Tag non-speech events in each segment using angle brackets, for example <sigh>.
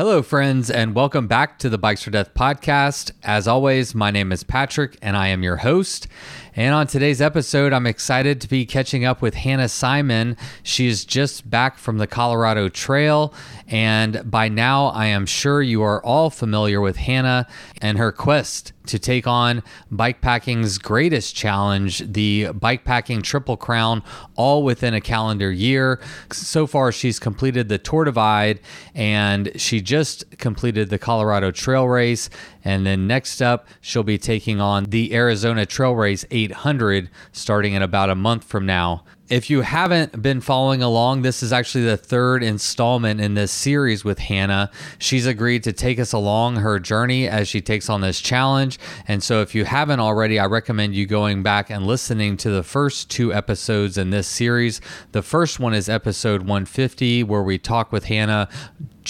Hello, friends, and welcome back to the Bikes or Death podcast. As always, my name is Patrick, and I am your host. And on today's episode, I'm excited to be catching up with Hannah Simon. She is just back from the Colorado Trail. And by now, I am sure you are all familiar with Hannah and her quest to take on bikepacking's greatest challenge, the Bikepacking Triple Crown, all within a calendar year. So far, she's completed the Tour Divide and she just completed the Colorado Trail Race. And then next up, she'll be taking on the Arizona Trail Race 800 starting in about a month from now. If you haven't been following along, this is actually the third installment in this series with Hannah. She's agreed to take us along her journey as she takes on this challenge. And so, if you haven't already, I recommend you going back and listening to the first two episodes in this series. The first one is episode 150, where we talk with Hannah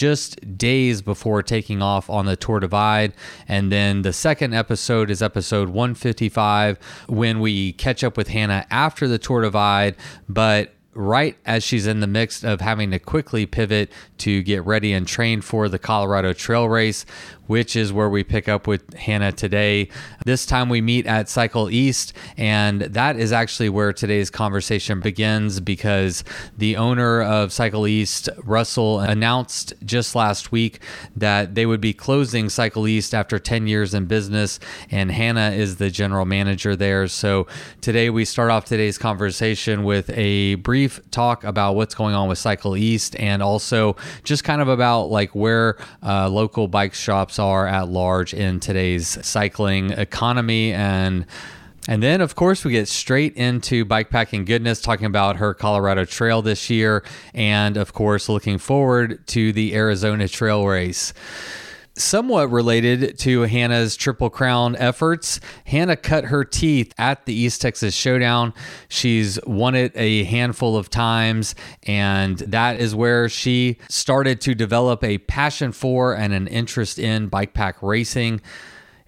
just days before taking off on the Tour Divide. And then the second episode is episode 155 when we catch up with Hannah after the Tour Divide, but right as she's in the mix of having to quickly pivot to get ready and train for the Colorado Trail Race, which is where we pick up with Hannah today. This time we meet at Cycle East, and that is actually where today's conversation begins because the owner of Cycle East, Russell, announced just last week that they would be closing Cycle East after 10 years in business, and Hannah is the general manager there. So today we start off today's conversation with a brief talk about what's going on with Cycle East and also just kind of about like where uh, local bike shops are at large in today's cycling economy. And and then, of course, we get straight into bikepacking goodness, talking about her Colorado Trail this year, and of course, looking forward to the Arizona Trail Race somewhat related to Hannah's Triple Crown efforts, Hannah cut her teeth at the East Texas Showdown. She's won it a handful of times, and that is where she started to develop a passion for and an interest in bike pack racing.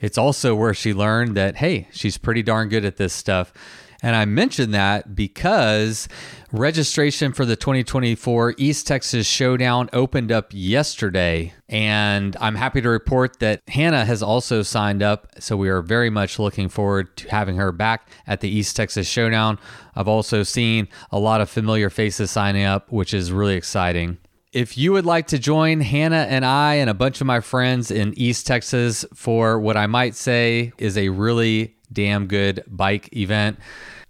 It's also where she learned that, hey, she's pretty darn good at this stuff. And I mention that because registration for the 2024 East Texas Showdown opened up yesterday. And I'm happy to report that Hannah has also signed up. So we are very much looking forward to having her back at the East Texas Showdown. I've also seen a lot of familiar faces signing up, which is really exciting. If you would like to join Hannah and I and a bunch of my friends in East Texas for what I might say is a really damn good bike event,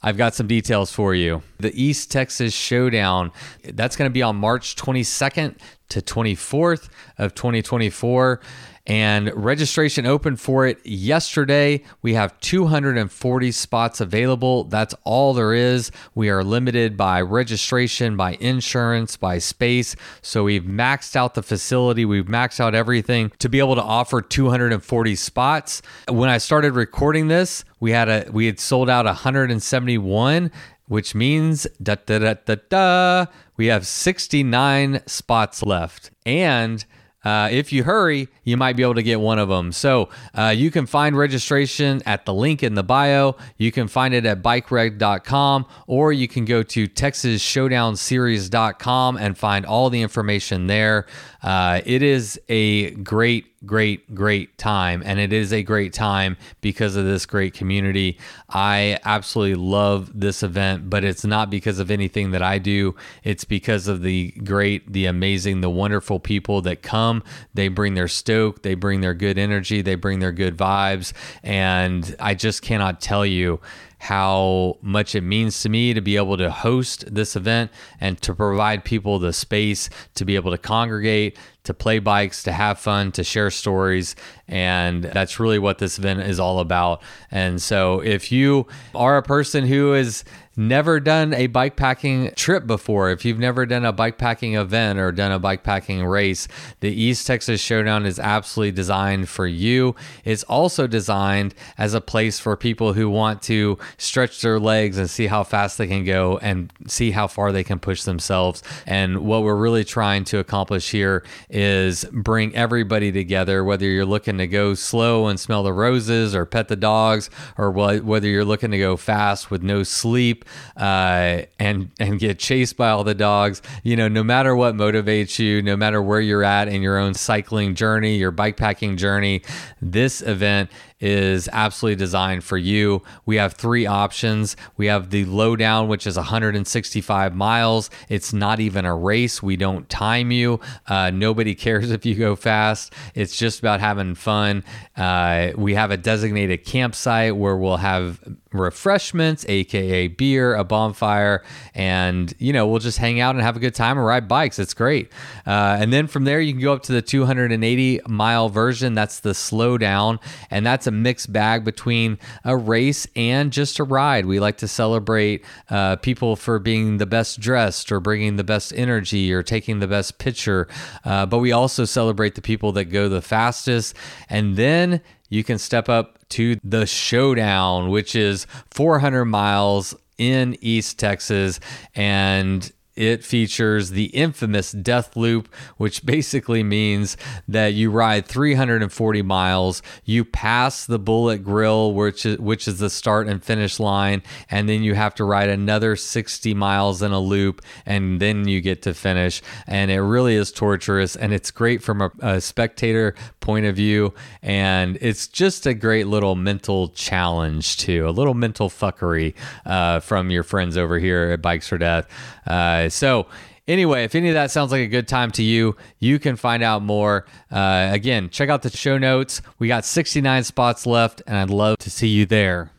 I've got some details for you. The East Texas Showdown, that's going to be on March 22nd to 24th of 2024 and registration opened for it yesterday. We have 240 spots available. That's all there is. We are limited by registration, by insurance, by space. So we've maxed out the facility, we've maxed out everything to be able to offer 240 spots. When I started recording this, we had a we had sold out 171 which means da da da da da we have 69 spots left and uh, if you hurry, you might be able to get one of them. So uh, you can find registration at the link in the bio. You can find it at bikereg.com or you can go to texasshowdownseries.com and find all the information there. Uh, it is a great great, great time. And it is a great time because of this great community. I absolutely love this event, but it's not because of anything that I do. It's because of the great, the amazing, the wonderful people that come. They bring their stoke, they bring their good energy, they bring their good vibes. And I just cannot tell you how much it means to me to be able to host this event and to provide people the space to be able to congregate, to play bikes, to have fun, to share stories. And that's really what this event is all about. And so if you are a person who is never done a bike packing trip before, if you've never done a bike packing event or done a bike packing race, the East Texas Showdown is absolutely designed for you. It's also designed as a place for people who want to stretch their legs and see how fast they can go and see how far they can push themselves. And what we're really trying to accomplish here is bring everybody together, whether you're looking to go slow and smell the roses or pet the dogs, or whether you're looking to go fast with no sleep uh, and and get chased by all the dogs. You know, no matter what motivates you, no matter where you're at in your own cycling journey, your bikepacking journey, this event is absolutely designed for you. We have three options. We have the lowdown, which is 165 miles. It's not even a race. We don't time you. Uh, nobody <laughs> cares if you go fast. It's just about having fun. Uh, we have a designated campsite where we'll have refreshments, aka beer, a bonfire, and you know we'll just hang out and have a good time and ride bikes. It's great. Uh, and then from there you can go up to the 280 mile version. That's the slow down, and that's a mixed bag between a race and just a ride. We like to celebrate uh, people for being the best dressed or bringing the best energy or taking the best picture, uh, but we also celebrate the people that go the fastest, and then you can step up to the showdown, which is 400 miles in East Texas. And it features the infamous death loop, which basically means that you ride 340 miles, you pass the Bullet Grill, which is, which is the start and finish line, and then you have to ride another 60 miles in a loop, and then you get to finish. And it really is torturous, and it's great from a, a spectator point of view, and it's just a great little mental challenge too, a little mental fuckery uh, from your friends over here at Bikes or Death. Uh, so, anyway, if any of that sounds like a good time to you, you can find out more. Uh, again, check out the show notes. We got 69 spots left, and I'd love to see you there.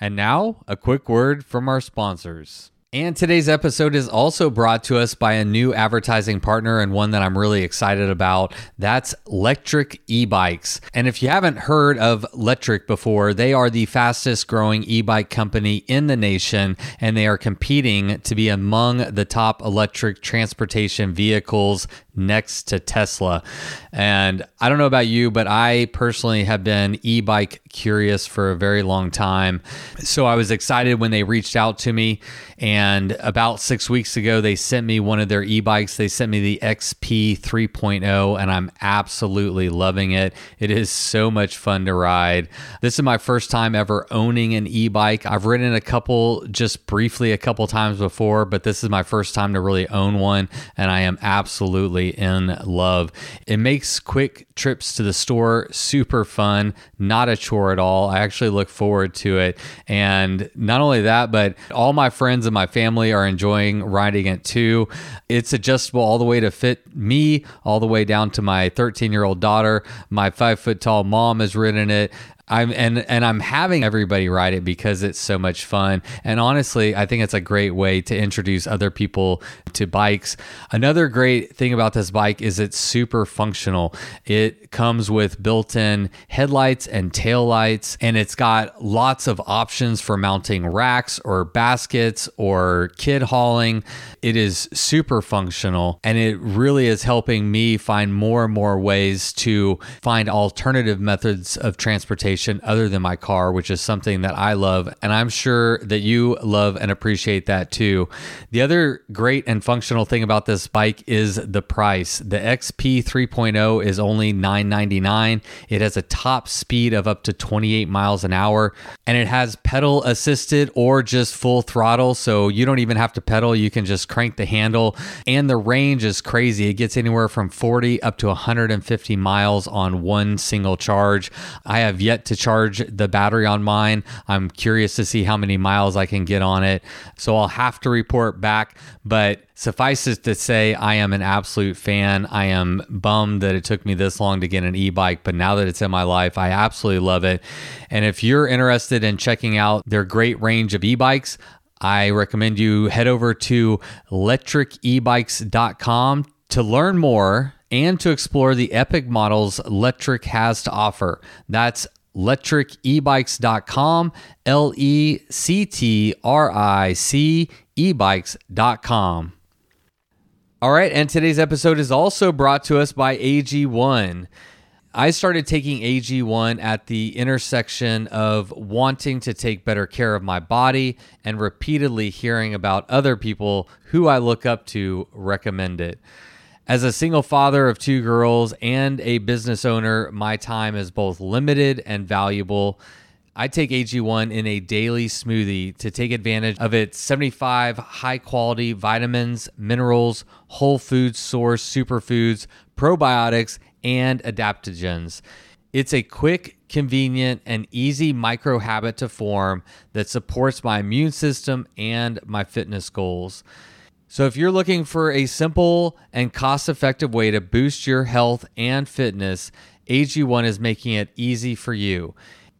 And now, a quick word from our sponsors. And today's episode is also brought to us by a new advertising partner and one that I'm really excited about. That's Lectric e bikes. And if you haven't heard of Lectric before, they are the fastest growing e bike company in the nation, and they are competing to be among the top electric transportation vehicles next to Tesla. And I don't know about you, but I personally have been e bike curious for a very long time. So I was excited when they reached out to me. And about six weeks ago, they sent me one of their e bikes. They sent me the XP 3.0, and I'm absolutely loving it. It is so much fun to ride. This is my first time ever owning an e bike. I've ridden a couple just briefly a couple times before, but this is my first time to really own one. And I am absolutely in love. It makes quick trips to the store super fun, not a chore at all. I actually look forward to it. And not only that, but all my friends and my family are enjoying riding it too. It's adjustable all the way to fit me, all the way down to my 13 year old daughter. My five foot tall mom has ridden it. I'm and and I'm having everybody ride it because it's so much fun. And honestly, I think it's a great way to introduce other people to bikes. Another great thing about this bike is it's super functional. It comes with built-in headlights and tail lights and it's got lots of options for mounting racks or baskets or kid hauling. It is super functional and it really is helping me find more and more ways to find alternative methods of transportation other than my car, which is something that I love. And I'm sure that you love and appreciate that too. The other great and functional thing about this bike is the price. The XP 3.0 is only $9.99. It has a top speed of up to 28 miles an hour, and it has pedal assisted or just full throttle. So you don't even have to pedal, you can just crank the handle. And the range is crazy. It gets anywhere from 40 up to 150 miles on one single charge. I have yet to charge the battery on mine. I'm curious to see how many miles I can get on it. So I'll have to report back. But suffice it to say, I am an absolute fan. I am bummed that it took me this long to get an e bike, but now that it's in my life, I absolutely love it. And if you're interested in checking out their great range of e bikes, I recommend you head over to lectricebikes.com to learn more and to explore the epic models Lectric has to offer. That's lectricebikes.com, L E C T R I C ebikes.com. All right, and today's episode is also brought to us by AG1. I started taking AG1 at the intersection of wanting to take better care of my body and repeatedly hearing about other people who I look up to recommend it. As a single father of two girls and a business owner, my time is both limited and valuable. I take AG1 in a daily smoothie to take advantage of its 75 high quality vitamins, minerals, whole food source superfoods, probiotics, and adaptogens. It's a quick, convenient, and easy micro habit to form that supports my immune system and my fitness goals. So, if you're looking for a simple and cost effective way to boost your health and fitness, AG1 is making it easy for you.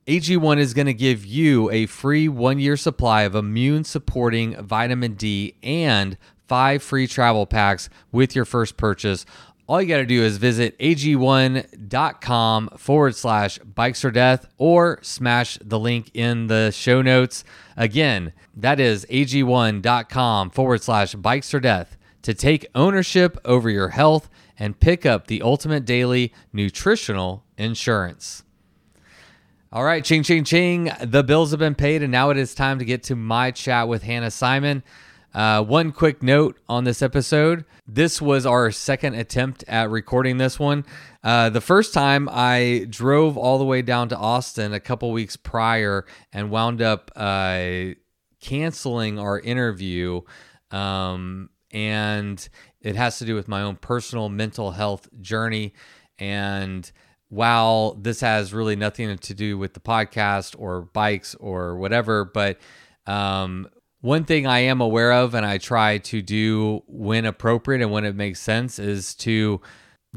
AG1 is going to give you a free one year supply of immune supporting vitamin D and five free travel packs with your first purchase all you got to do is visit ag1.com forward slash bikes or death or smash the link in the show notes. Again, that is ag1.com forward slash bikes or death to take ownership over your health and pick up the ultimate daily nutritional insurance. All right, ching, ching, ching. The bills have been paid, and now it is time to get to my chat with Hannah Simon. Uh, one quick note on this episode this was our second attempt at recording this one. Uh, the first time I drove all the way down to Austin a couple weeks prior and wound up uh, canceling our interview. Um, and it has to do with my own personal mental health journey. And while this has really nothing to do with the podcast or bikes or whatever, but um, one thing I am aware of and I try to do when appropriate and when it makes sense is to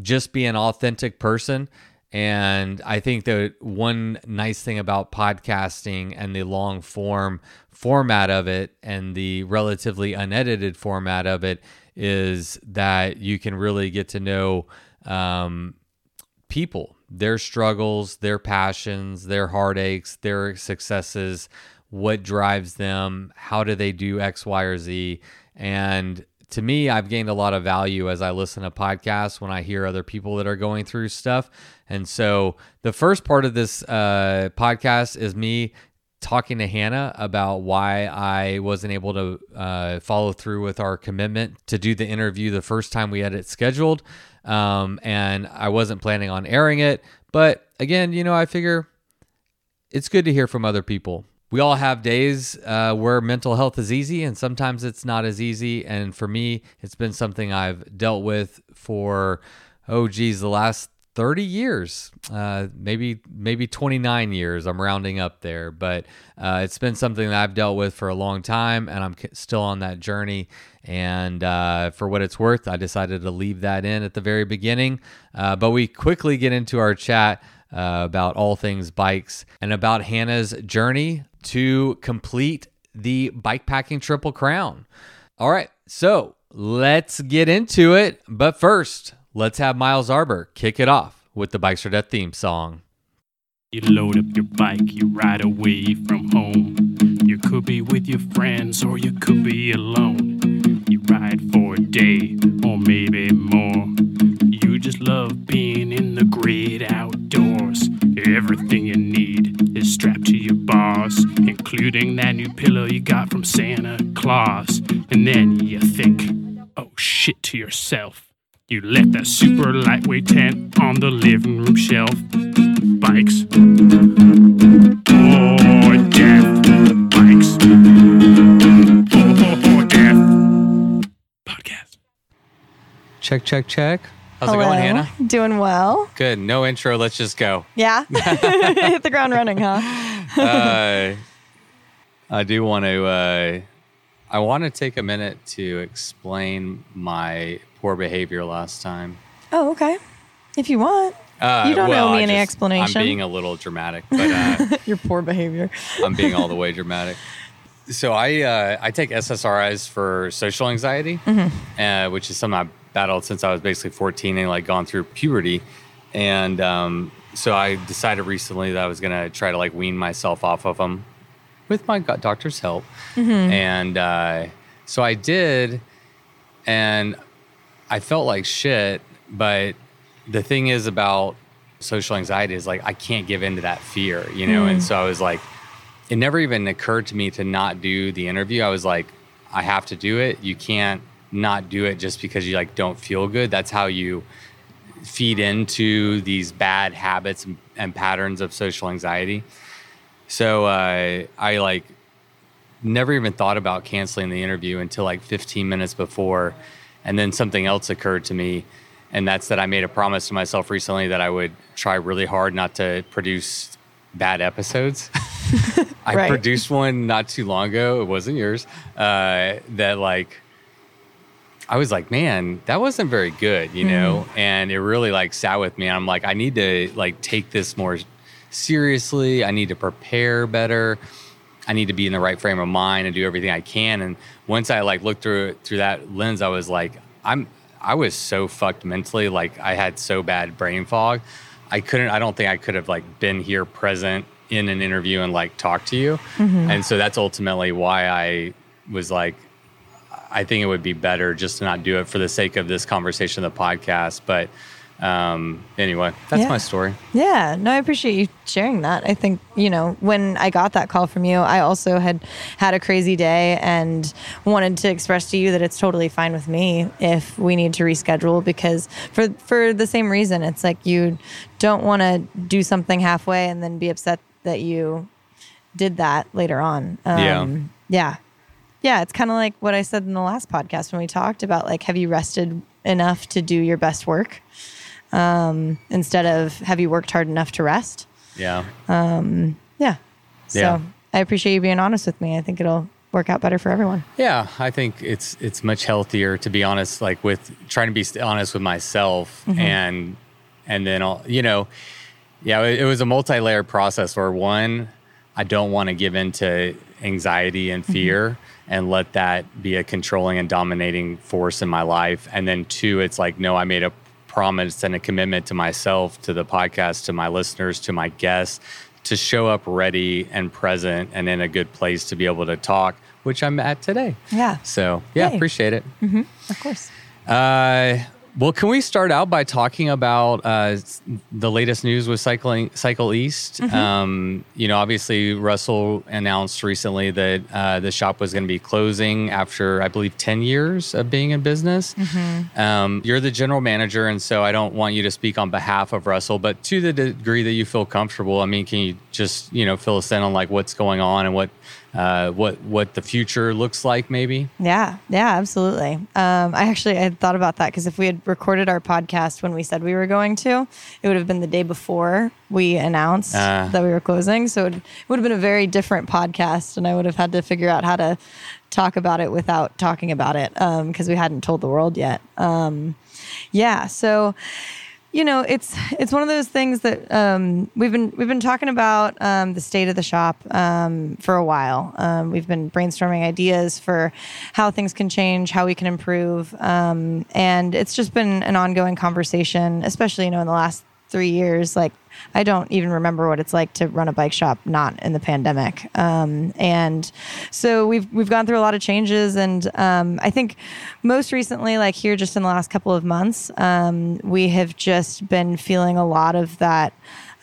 just be an authentic person. And I think that one nice thing about podcasting and the long form format of it and the relatively unedited format of it is that you can really get to know um, people, their struggles, their passions, their heartaches, their successes what drives them, how do they do X, Y, or Z. And to me, I've gained a lot of value as I listen to podcasts when I hear other people that are going through stuff. And so the first part of this uh, podcast is me talking to Hannah about why I wasn't able to uh, follow through with our commitment to do the interview the first time we had it scheduled. Um, and I wasn't planning on airing it. But again, you know, I figure it's good to hear from other people we all have days uh, where mental health is easy and sometimes it's not as easy. And for me, it's been something I've dealt with for, oh, geez, the last 30 years, uh, maybe maybe 29 years. I'm rounding up there, but uh, it's been something that I've dealt with for a long time, and I'm still on that journey. And uh, for what it's worth, I decided to leave that in at the very beginning. Uh, but we quickly get into our chat uh, about all things bikes and about Hannah's journey to complete the bikepacking triple crown. All right, so let's get into it. But first, let's have Miles Arbor kick it off with the Bikes or Death theme song. You load up your bike, you ride away from home. You could be with your friends or you could be alone. You ride for a day or maybe more. You just love being in the great outdoors. Everything you bars, including that new pillow you got from Santa Claus. And then you think, oh shit to yourself. You left that super lightweight tent on the living room shelf. Bikes. Or death. Bikes. Or death. Podcast. Check, check, check. How's it going, Hannah? Doing well. Good. No intro. Let's just go. Yeah. <laughs> <laughs> Hit the ground running, huh? uh, I do want to. Uh, I want to take a minute to explain my poor behavior last time. Oh, okay. If you want. Uh, you don't well, owe me I any just, explanation. I'm being a little dramatic, but uh, <laughs> your poor behavior. I'm being all the way dramatic. So I uh, I take SSRIs for social anxiety, mm-hmm. Uh, which is something I battled since I was basically 14 and like gone through puberty. And um, so I decided recently that I was going to try to like wean myself off of them with my doctor's help. Mm-hmm. And uh, so I did. And I felt like shit. But the thing is about social anxiety is like I can't give in to that fear, you know? Mm. And so I was like, it never even occurred to me to not do the interview. I was like, I have to do it. You can't not do it just because you like don't feel good. That's how you feed into these bad habits and, patterns of social anxiety. So uh, I like never even thought about canceling the interview until like 15 minutes before, and then something else occurred to me, and that's that I made a promise to myself recently that I would try really hard not to produce bad episodes. <laughs> I Right. produced one not too long ago. It wasn't yours. Uh, that like I was like, man, that wasn't very good, you know? Mm-hmm. And it really like sat with me. I'm like, I need to like take this more seriously. I need to prepare better. I need to be in the right frame of mind and do everything I can. And once I like looked through it through that lens, I was like, I'm I was so fucked mentally. Like I had so bad brain fog. I couldn't I don't think I could have like been here present in an interview and like talked to you. Mm-hmm. And so that's ultimately why I was like, I think it would be better just to not do it for the sake of this conversation, the podcast. But um, anyway, that's Yeah. my story. Yeah, no, I appreciate you sharing that. I think, you know, when I got that call from you, I also had had a crazy day and wanted to express to you that it's totally fine with me if we need to reschedule because for for the same reason, it's like you don't want to do something halfway and then be upset that you did that later on. Um, Yeah. Yeah. Yeah, it's kind of like what I said in the last podcast when we talked about like have you rested enough to do your best work? Um, instead of have you worked hard enough to rest? Yeah. Yeah. So Yeah. I appreciate you being honest with me. I think it'll work out better for everyone. Yeah, I think it's it's much healthier to be honest, like with trying to be honest with myself, and and then I'll, you know, yeah, it, it was a multi-layered process. Where one, I don't want to give in to anxiety and fear and let that be a controlling and dominating force in my life, and then two, it's like no, I made a promise and a commitment to myself, to the podcast, to my listeners, to my guests, to show up ready and present and in a good place to be able to talk, which I'm at today. Yeah. So yeah, appreciate it. Of course. Uh, well, can we start out by talking about uh, the latest news with cycling Cycle East? Um, you know, obviously Russell announced recently that uh, the shop was going to be closing after, I believe, ten years of being in business. Um, you're the general manager, and so I don't want you to speak on behalf of Russell, but to the degree that you feel comfortable, I mean, can you just you know fill us in on like what's going on and what uh, what what the future looks like, maybe? Yeah, yeah, absolutely. Um, I actually I had thought about that because if we had recorded our podcast when we said we were going to, it would have been the day before we announced Ah. that we were closing. So it would have been a very different podcast, and I would have had to figure out how to talk about it without talking about it because we hadn't told the world yet. Um, yeah, so you know it's it's one of those things that um, we've been we've been talking about um, the state of the shop um, for a while. Um, we've been brainstorming ideas for how things can change, how we can improve, um, and it's just been an ongoing conversation, especially you know in the last three years. Like I don't even remember what it's like to run a bike shop not in the pandemic. Um, and so we've we've gone through a lot of changes, and um, I think most recently, like here, just in the last couple of months, um, we have just been feeling a lot of that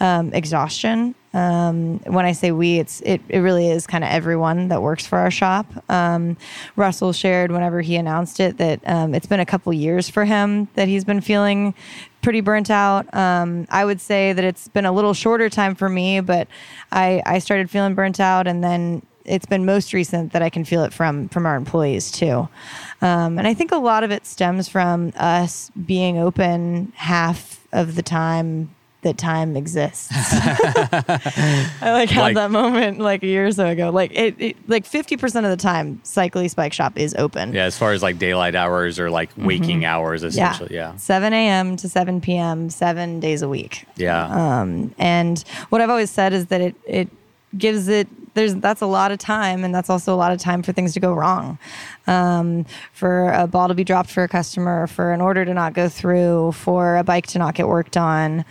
um, exhaustion. Um, when I say we, it's it, it really is kind of everyone that works for our shop. Um, Russell shared whenever he announced it that um, it's been a couple years for him that he's been feeling pretty burnt out. Um, I would say that it's been a little shorter time for me, but I, I started feeling burnt out, and then it's been most recent that I can feel it from from our employees too. Um, and I think a lot of it stems from us being open half of the time that time exists. <laughs> <laughs> I like had Like- that moment like a year or so ago. Like it, it like fifty percent of the time, Cycle East Bike Shop is open. Yeah, as far as like daylight hours or like waking hours, essentially. Yeah. 7 a.m. to 7 p.m., seven days a week. Yeah. Um, and what I've always said is that it, it gives it, there's, that's a lot of time. And that's also a lot of time for things to go wrong. Um, for a ball to be dropped for a customer, for an order to not go through, for a bike to not get worked on.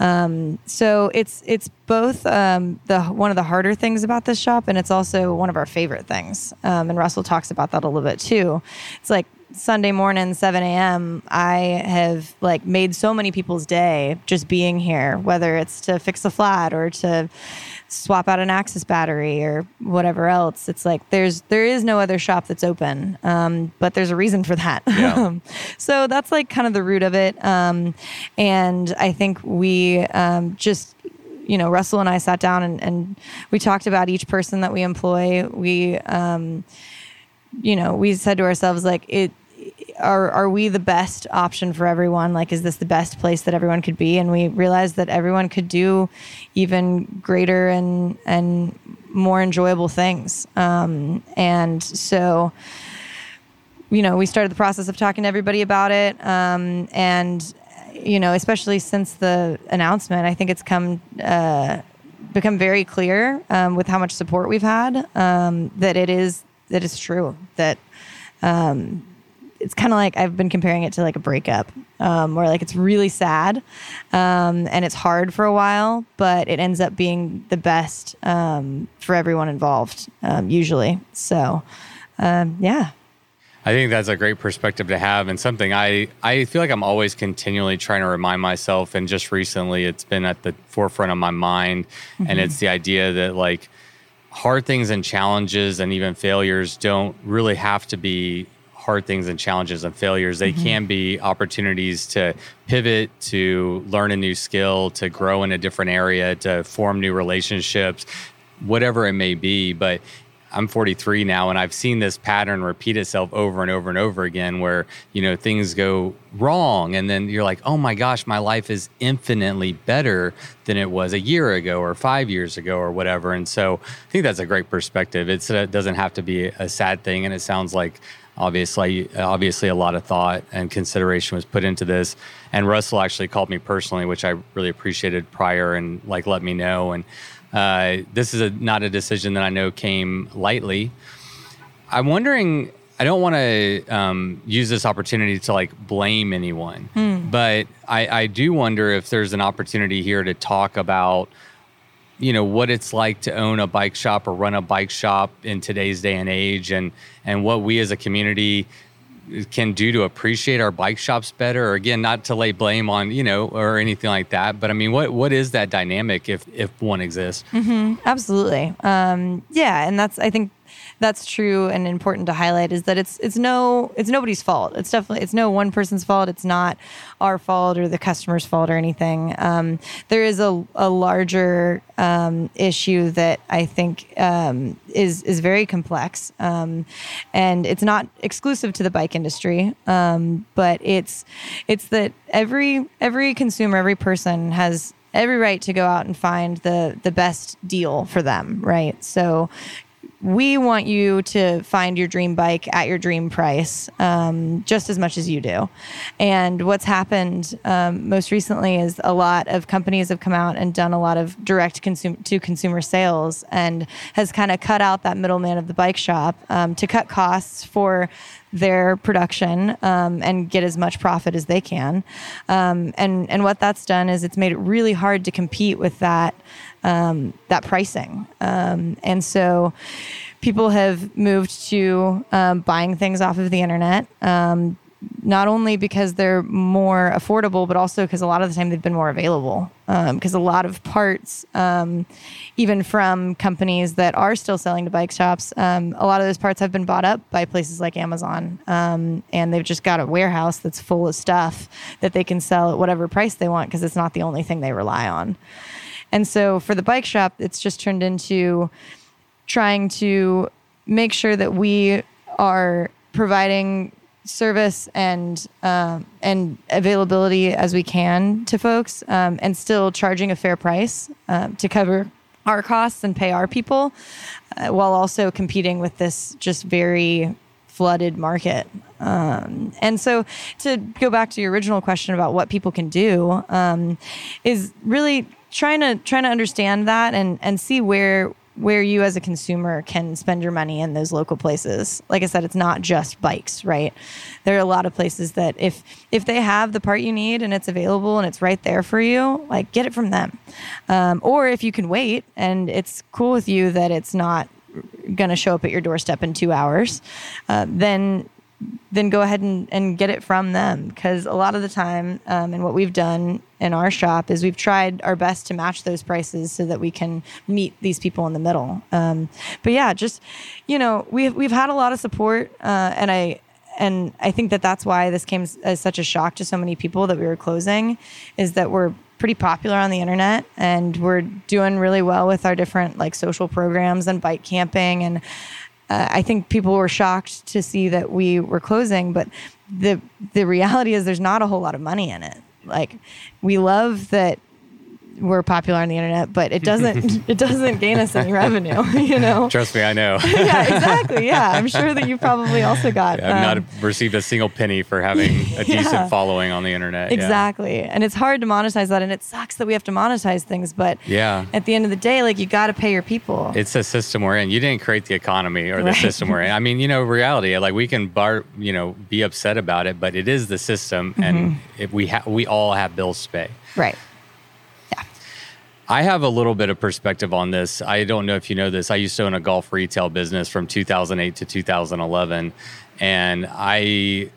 Um, so it's, it's both, um, the, one of the harder things about this shop. And it's also one of our favorite things. Um, and Russell talks about that a little bit too. It's like, Sunday morning, 7 a.m., I have like made so many people's day just being here, whether it's to fix a flat or to swap out an Axis battery or whatever else. It's like there's there is no other shop that's open, um, but there's a reason for that. Yeah. <laughs> so that's like kind of the root of it. Um, and I think we um, just you know Russell and I sat down and, and we talked about each person that we employ. We um, you know we said to ourselves like it are are we the best option for everyone? Like, is this the best place that everyone could be? And we realized that everyone could do even greater and and more enjoyable things. Um, and so, you know, we started the process of talking to everybody about it. Um, and you know, especially since the announcement, I think it's come. Uh, become very clear um, with how much support we've had um, that it is that it's true that um, it's kind of like I've been comparing it to like a breakup, um, where like it's really sad um, and it's hard for a while, but it ends up being the best um, for everyone involved, um, usually. So, um, yeah. I think that's a great perspective to have, and something I I feel like I'm always continually trying to remind myself. And just recently, it's been at the forefront of my mind, mm-hmm. and it's the idea that like hard things and challenges and even failures don't really have to be hard things and challenges and failures. They mm-hmm. can be opportunities to pivot, to learn a new skill, to grow in a different area, to form new relationships, whatever it may be. But I'm 43 now and I've seen this pattern repeat itself over and over and over again where, you know, things go wrong and then you're like, "Oh my gosh, my life is infinitely better than it was a year ago or 5 years ago or whatever." And so, I think that's a great perspective. It's, it doesn't have to be a sad thing and it sounds like obviously obviously a lot of thought and consideration was put into this. And russell actually called me personally which i really appreciated prior and like let me know. And uh, this is a, not a decision that i know came lightly. I'm wondering i don't want to um, use this opportunity to like blame anyone hmm. but I, I do wonder if there's an opportunity here to talk about you know what it's like to own a bike shop or run a bike shop in today's day and age and and what we as a community can do to appreciate our bike shops better. Or again not to lay blame on you know or anything like that but i mean what what is that dynamic if if one exists? Mm-hmm. absolutely. Um, yeah and that's i think that's true and important to highlight is that it's it's no it's nobody's fault. It's definitely it's no one person's fault. It's not our fault or the customer's fault or anything. Um, there is a, a larger um, issue that I think um, is is very complex, um, and it's not exclusive to the bike industry, um, but it's it's that every every consumer, every person has every right to go out and find the the best deal for them, right? So we want you to find your dream bike at your dream price um, just as much as you do. And what's happened um, most recently is a lot of companies have come out and done a lot of direct to consumer sales and has kind of cut out that middleman of the bike shop um, to cut costs for their production um, and get as much profit as they can. Um, and and what that's done is it's made it really hard to compete with that um, that pricing. Um, and so people have moved to um, buying things off of the internet. Um, not only because they're more affordable, but also because a lot of the time they've been more available. Because um, a lot of parts, um, even from companies that are still selling to bike shops, a lot of those parts have been bought up by places like Amazon. And they've just got a warehouse that's full of stuff that they can sell at whatever price they want because it's not the only thing they rely on. And so for the bike shop, it's just turned into trying to make sure that we are providing service and um, and availability as we can to folks, um, and still charging a fair price um, to cover our costs and pay our people, uh, while also competing with this just very flooded market. Um, and so, to go back to your original question about what people can do, um, is really trying to trying to understand that and and see where where you as a consumer can spend your money in those local places. Like I said, it's not just bikes, right? There are a lot of places that if if they have the part you need and it's available and it's right there for you, like get it from them. Um, or if you can wait and it's cool with you that it's not going to show up at your doorstep in two hours, uh, then then go ahead and, and get it from them. Because a lot of the time um, and what we've done in our shop is we've tried our best to match those prices so that we can meet these people in the middle. Um, but yeah just you know we've, we've had a lot of support uh, and i and i think that that's why this came as such a shock to so many people that we were closing is that we're pretty popular on the internet and we're doing really well with our different like social programs and bike camping and uh, I think people were shocked to see that we were closing, but the the reality is there's not a whole lot of money in it. Like we love that we're popular on the internet, but it doesn't <laughs> it doesn't gain us any revenue. <laughs> You know. Trust me, I know. <laughs> yeah, exactly. Yeah, I'm sure that you probably also got. Yeah, I've um, not received a single penny for having a yeah. decent following on the internet. Exactly, yeah. and it's hard to monetize that, and it sucks that we have to monetize things. But yeah, at the end of the day, like you got to pay your people. It's a system we're in. You didn't create the economy or the right. system we're in. I mean, you know, reality. Like we can bar, you know, be upset about it, but it is the system, mm-hmm. and if we have, we all have bills to pay. Right. I have a little bit of perspective on this. I don't know if you know this. I used to own a golf retail business from 2008 to 2011, and I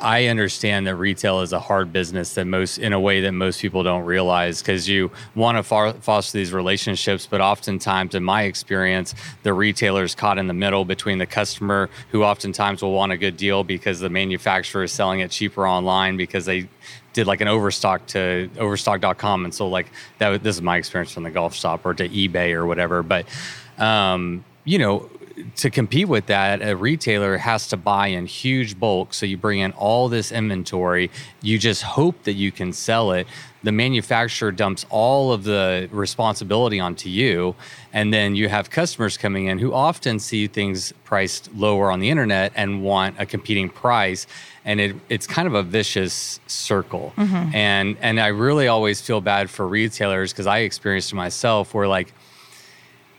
I understand that retail is a hard business that most in a way that most people don't realize because you want to foster these relationships, but oftentimes, in my experience, the retailer is caught in the middle between the customer who oftentimes will want a good deal because the manufacturer is selling it cheaper online because they did like an overstock to overstock.com and so like that this is my experience from the golf shop or to ebay or whatever but um, you know to compete with that a retailer has to buy in huge bulk so you bring in all this inventory you just hope that you can sell it the manufacturer dumps all of the responsibility onto you and then you have customers coming in who often see things priced lower on the internet and want a competing price and it, it's kind of a vicious circle. Mm-hmm. And and I really always feel bad for retailers because I experienced it myself where like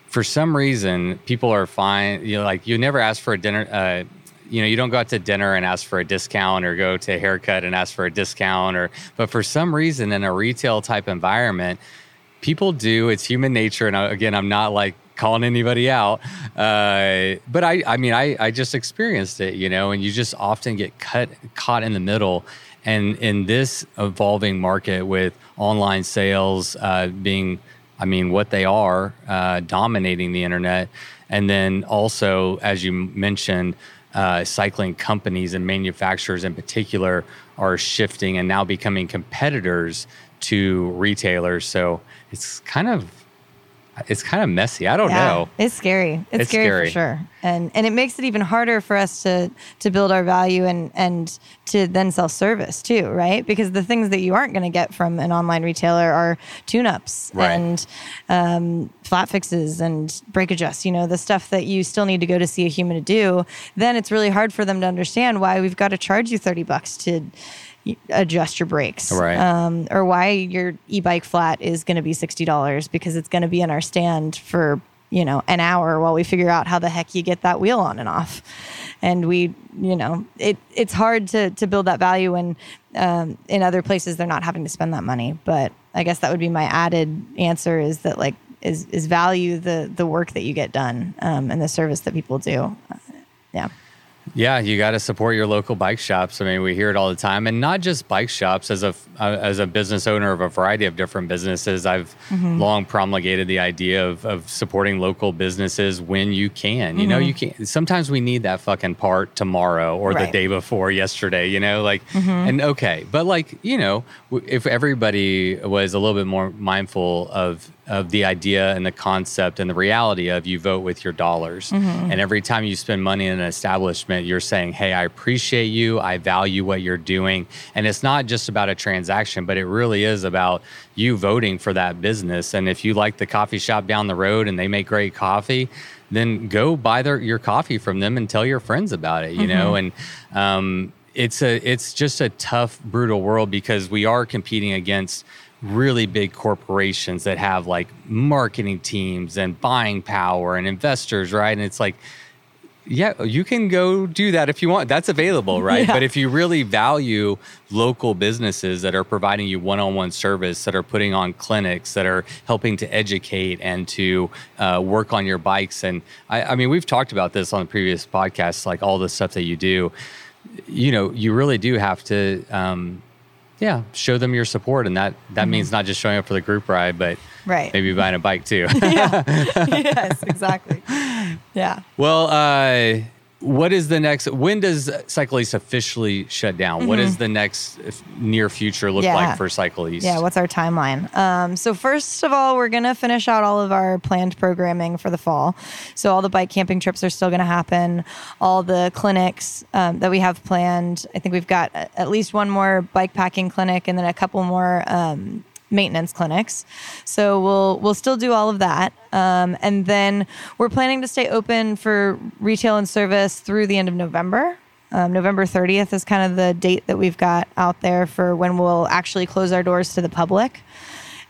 for some reason people are fine. You know, like you never ask for a dinner. Uh, you know, you don't go out to dinner and ask for a discount or go to a haircut and ask for a discount or but for some reason in a retail type environment, people do. It's human nature. And again, I'm not like calling anybody out. Uh, but I, I mean, I, I just experienced it, you know, and you just often get cut, caught in the middle. And in this evolving market with online sales uh, being, I mean, what they are, uh, dominating the internet. And then also, as you mentioned, uh, cycling companies and manufacturers in particular are shifting and now becoming competitors to retailers. So it's kind of it's kind of messy. I don't yeah, know. It's scary. It's, it's scary, scary, for sure. And and it makes it even harder for us to to build our value and and to then sell service too, right? Because the things that you aren't going to get from an online retailer are tune-ups right. and um, flat fixes and brake adjusts. You know, the stuff that you still need to go to see a human to do. Then it's really hard for them to understand why we've got to charge you thirty bucks to adjust your brakes, right? Um, or why your e-bike flat is going to be sixty dollars because it's going to be in our stand for you know an hour while we figure out how the heck you get that wheel on and off. And we, you know, it it's hard to to build that value when um, in other places they're not having to spend that money. But I guess that would be my added answer is that like is is value the the work that you get done um, and the service that people do. Uh, yeah. Yeah, you got to support your local bike shops. I mean, we hear it all the time, and not just bike shops. As a uh, as a business owner of a variety of different businesses, I've mm-hmm. long promulgated the idea of of supporting local businesses when you can. Mm-hmm. You know, you mm-hmm. can. Sometimes we need that fucking part tomorrow or right. the day before yesterday. You know, like mm-hmm. and okay, but like you know, if everybody was a little bit more mindful of of the idea and the concept and the reality of you vote with your dollars. Mm-hmm. And every time you spend money in an establishment, you're saying, Hey, I appreciate you. I value what you're doing. And it's not just about a transaction, but it really is about you voting for that business. And if you like the coffee shop down the road and they make great coffee, then go buy their, your coffee from them and tell your friends about it, you mm-hmm. know? And, um, it's a, it's just a tough, brutal world because we are competing against really big corporations that have like marketing teams and buying power and investors, right? And it's like Yeah, you can go do that if you want. That's available, right? Yeah. But if you really value local businesses that are providing you one on one service, that are putting on clinics, that are helping to educate and to uh, work on your bikes. And I, I mean, we've talked about this on previous podcasts, like all the stuff that you do. You know, you really do have to. Um, yeah, show them your support, and that that means not just showing up for the group ride, but Mm-hmm. Right. maybe buying a bike too. <laughs> <laughs> yes, exactly. Yeah. Well, uh, what is the next? When does Cycle East officially shut down? What does the next near future look Mm-hmm. Yeah. like for Cycle East? Yeah, what's our timeline? Um, so first of all, we're gonna finish out all of our planned programming for the fall. So all the bike camping trips are still gonna happen. All the clinics um, that we have planned. I think we've got at least one more bike packing clinic, and then a couple more um, maintenance clinics. So we'll we'll still do all of that, um, and then we're planning to stay open for retail and service through the end of November. Um, November 30th is kind of the date that we've got out there for when we'll actually close our doors to the public.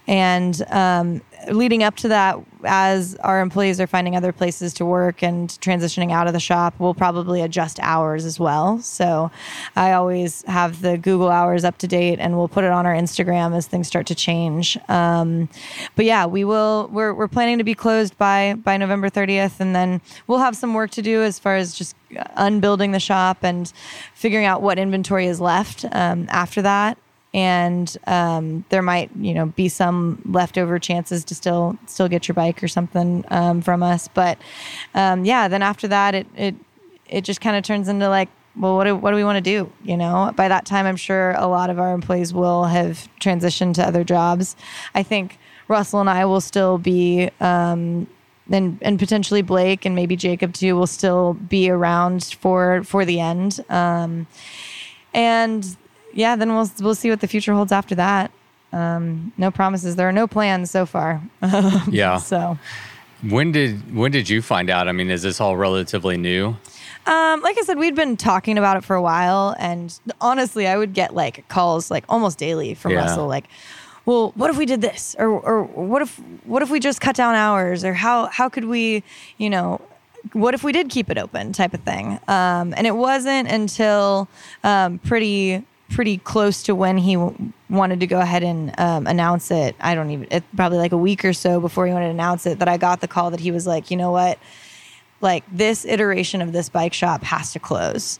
And um, leading up to that, as our employees are finding other places to work and transitioning out of the shop, we'll probably adjust hours as well. So I always have the Google hours up to date, and we'll put it on our Instagram as things start to change. Um, but yeah, we will. We're, we're planning to be closed by by November 30th, and then we'll have some work to do as far as just unbuilding the shop and figuring out what inventory is left um, after that and um, there might you know be some leftover chances to still still get your bike or something um, from us. But um, yeah then after that it it it just kind of turns into like well what do, what do we want to do you know? By that time i'm sure a lot of our employees will have transitioned to other jobs. I think russell and i will still be um, and and potentially Blake and maybe Jacob too will still be around for for the end. Um, and yeah, then we'll we'll see what the future holds after that. Um, no promises. There are no plans so far. <laughs> yeah. so, When did when did you find out? I mean, is this all relatively new? um, like I said, we'd been talking about it for a while, and honestly, I would get like calls like almost daily from Yeah. Russell, like, "Well, what if we did this?" or "Or what if what if we just cut down hours?" or "How how could we, you know." What if we did keep it open, type of thing? Um, and it wasn't until um, pretty pretty close to when he w- wanted to go ahead and um, announce it. I don't even, it, probably like a week or so before he wanted to announce it, that I got the call that he was like, you know what? Like this iteration of this bike shop has to close.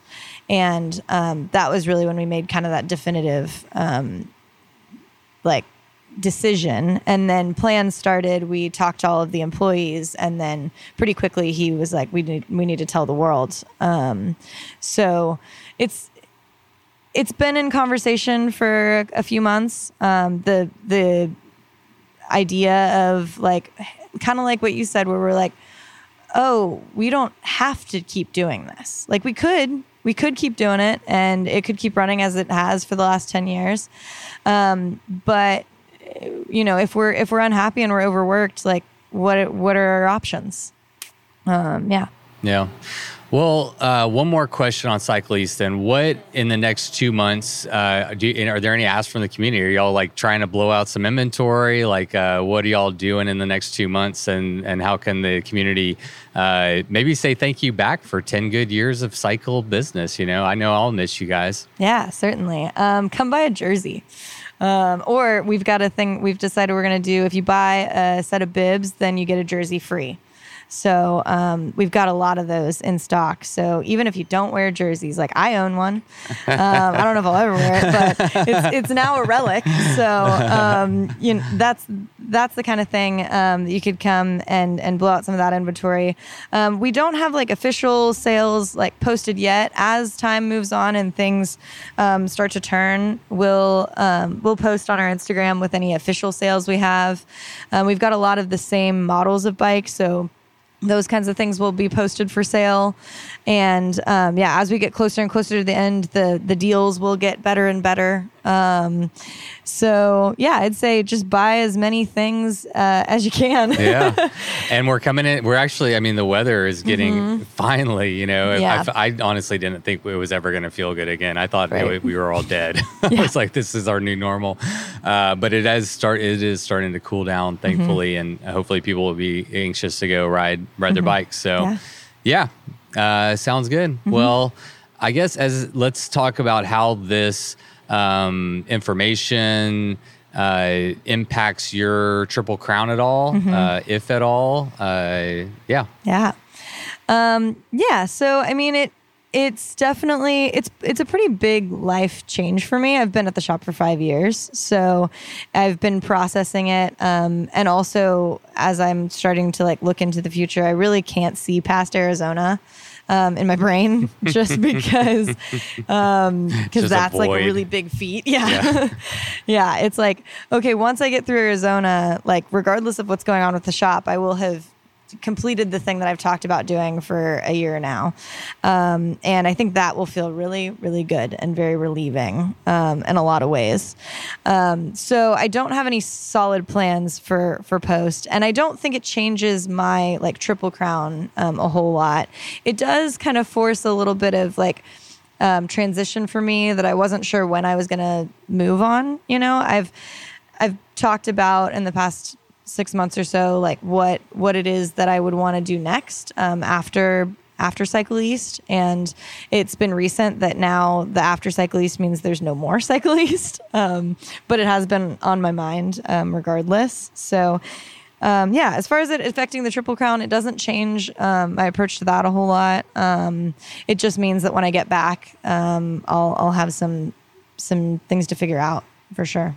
And um, that was really when we made kind of that definitive, um, like, decision and then plans started we talked to all of the employees and then pretty quickly he was like we need we need to tell the world um, so it's it's been in conversation for a few months. Um, the the idea of like kind of like what you said, where we're like, oh, we don't have to keep doing this. Like we could, we could keep doing it, and it could keep running as it has for the last ten years. Um, but you know, if we're if we're unhappy and we're overworked, like what what are our options? Um, yeah. Yeah. Well, uh, one more question on Cycle East. Then, what in the next two months? Uh, you, are there any asks from the community? Are y'all like trying to blow out some inventory? Like, uh, what are y'all doing in the next two months? And and how can the community uh, maybe say thank you back for ten good years of cycle business? You know, I know I'll miss you guys. Yeah, certainly. Um, come buy a jersey. Um, or we've got a thing we've decided we're going to do. If you buy a set of bibs, then you get a jersey free. So um, we've got a lot of those in stock. So even if you don't wear jerseys, like I own one, um, I don't know if I'll ever wear it, but it's, it's now a relic. So um, you know, that's that's the kind of thing um, that you could come and and blow out some of that inventory. Um, we don't have like official sales like posted yet. As time moves on and things start to turn, we'll we'll post on our Instagram with any official sales we have. Um, we've got a lot of the same models of bikes, so those kinds of things will be posted for sale. And um, yeah as we get closer and closer to the end the the deals will get better and better um, so yeah i'd say just buy as many things uh, as you can yeah <laughs> and we're coming in we're actually i mean the weather is getting finally you know Mm-hmm. Yeah. I, I honestly didn't think it was ever going to feel good again i thought Right. we- we were all dead <laughs> <laughs> Yeah. was like this is our new normal uh, but it has start it is starting to cool down thankfully and hopefully people will be anxious to go ride ride their bikes so Mm-hmm. Yeah. yeah Uh, sounds good. Mm-hmm. Well, I guess as let's talk about how this um, information uh, impacts your triple crown at all, Mm-hmm. uh, if at all. Uh, yeah. Yeah. Um, yeah. So I mean it it's definitely it's it's a pretty big life change for me. I've been at the shop for five years, so I've been processing it. Um, and also as I'm starting to like look into the future, I really can't see past Arizona. Um, in my brain, <laughs> just because, um, a that's like a really big feat. Yeah. <laughs> yeah. It's like, okay, once I get through Arizona, like, regardless of what's going on with the shop, I will have completed the thing that I've talked about doing for a year now. Um, and I think that will feel really, really good and very relieving um, in a lot of ways. Um, so I don't have any solid plans for for post, and I don't think it changes my like triple crown um, a whole lot. It does kind of force a little bit of like um, transition for me that I wasn't sure when I was to move on. You know, I've I've talked about in the past six months or so, like what what it is that I would want to do next um, after after Cycle East, and it's been recent that now the after Cycle East means there's no more <laughs> Cycle East, um, but it has been on my mind um, regardless. So. Um, yeah, as far as it affecting the Triple Crown, it doesn't change um, my approach to that a whole lot. Um, it just means that when I get back, um, I'll I'll have some some things to figure out for sure.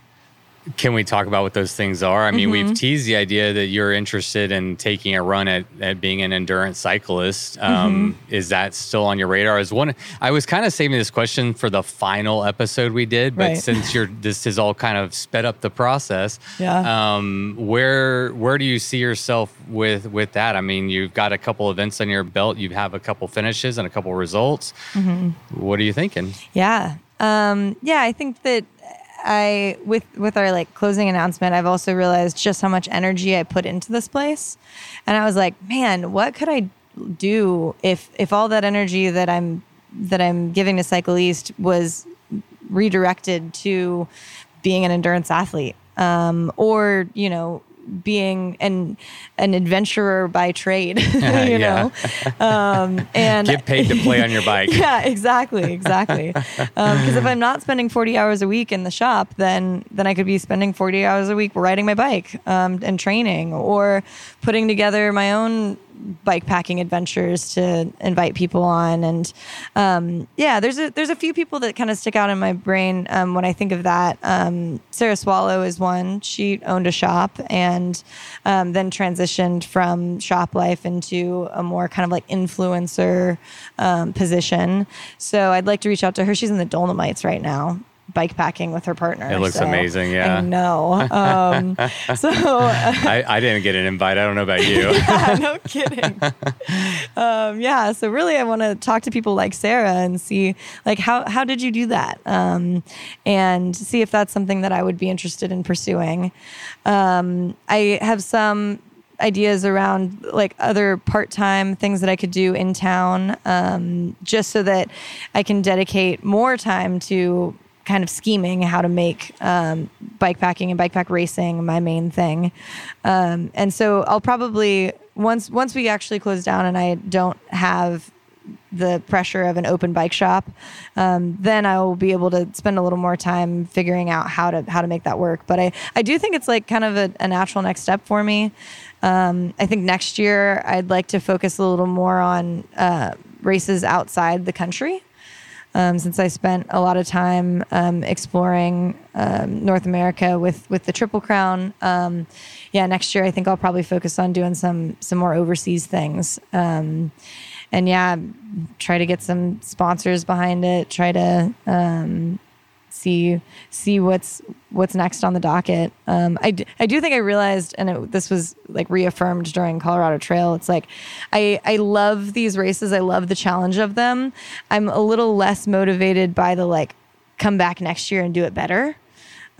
Can we talk about what those things are? I mean, Mm-hmm. we've teased the idea that you're interested in taking a run at, at being an endurance cyclist. Um, Mm-hmm. Is that still on your radar? As one, I was kind of saving this question for the final episode we did, but Right. since you're this has all kind of sped up the process, Yeah. um, where where do you see yourself with with that? I mean, you've got a couple events on your belt, you have a couple finishes and a couple results. Mm-hmm. What are you thinking? Yeah. Um, yeah, I think that I with with our like closing announcement, I've also realized just how much energy I put into this place. And I was like, man, what could I do if if all that energy that I'm that I'm giving to Cycle East was redirected to being an endurance athlete um, or you know being an an adventurer by trade <laughs> <laughs> you know um, and Get paid to play on your <laughs> bike. yeah, exactly, exactly. Because if I'm not spending 40 hours a week in the shop, then then I could be spending 40 hours a week riding my bike um, and training, or putting together my own bike packing adventures to invite people on. And um, yeah, there's a there's a few people that kind of stick out in my brain um, when I think of that. Um, Sarah Swallow is one. She owned a shop and um, then transitioned from shop life into a more kind of like influencer um, position. So I'd like to reach out to her. She's in the Dolomites right now. Bike packing with her partner. It looks So amazing, yeah. I know. Um, <laughs> so uh, I, I didn't get an invite. I don't know about you. <laughs> yeah, no kidding. um, yeah, so really, I want to talk to people like Sarah and see, like, how how did you do that, um, and see if that's something that I would be interested in pursuing. Um, I have some ideas around like other part-time things that I could do in town, um, just so that I can dedicate more time to kind of scheming how to make um, bike packing and bike pack racing my main thing. Um, and so I'll probably once once we actually close down and I don't have the pressure of an open bike shop, um, then I will be able to spend a little more time figuring out how to how to make that work. But I I do think it's like kind of a, a natural next step for me. Um, I think next year I'd like to focus a little more on uh, races outside the country um, since I spent a lot of time um, exploring um, North America with with the Triple Crown. Um, yeah, next year I think I'll probably focus on doing some some more overseas things. Um, and yeah, try to get some sponsors behind it. Try to see see what's what's next on the docket. Um, I, d- I do think I realized, and it, this was like reaffirmed during Colorado Trail. It's like I I love these races. I love the challenge of them. I'm a little less motivated by the like come back next year and do it better.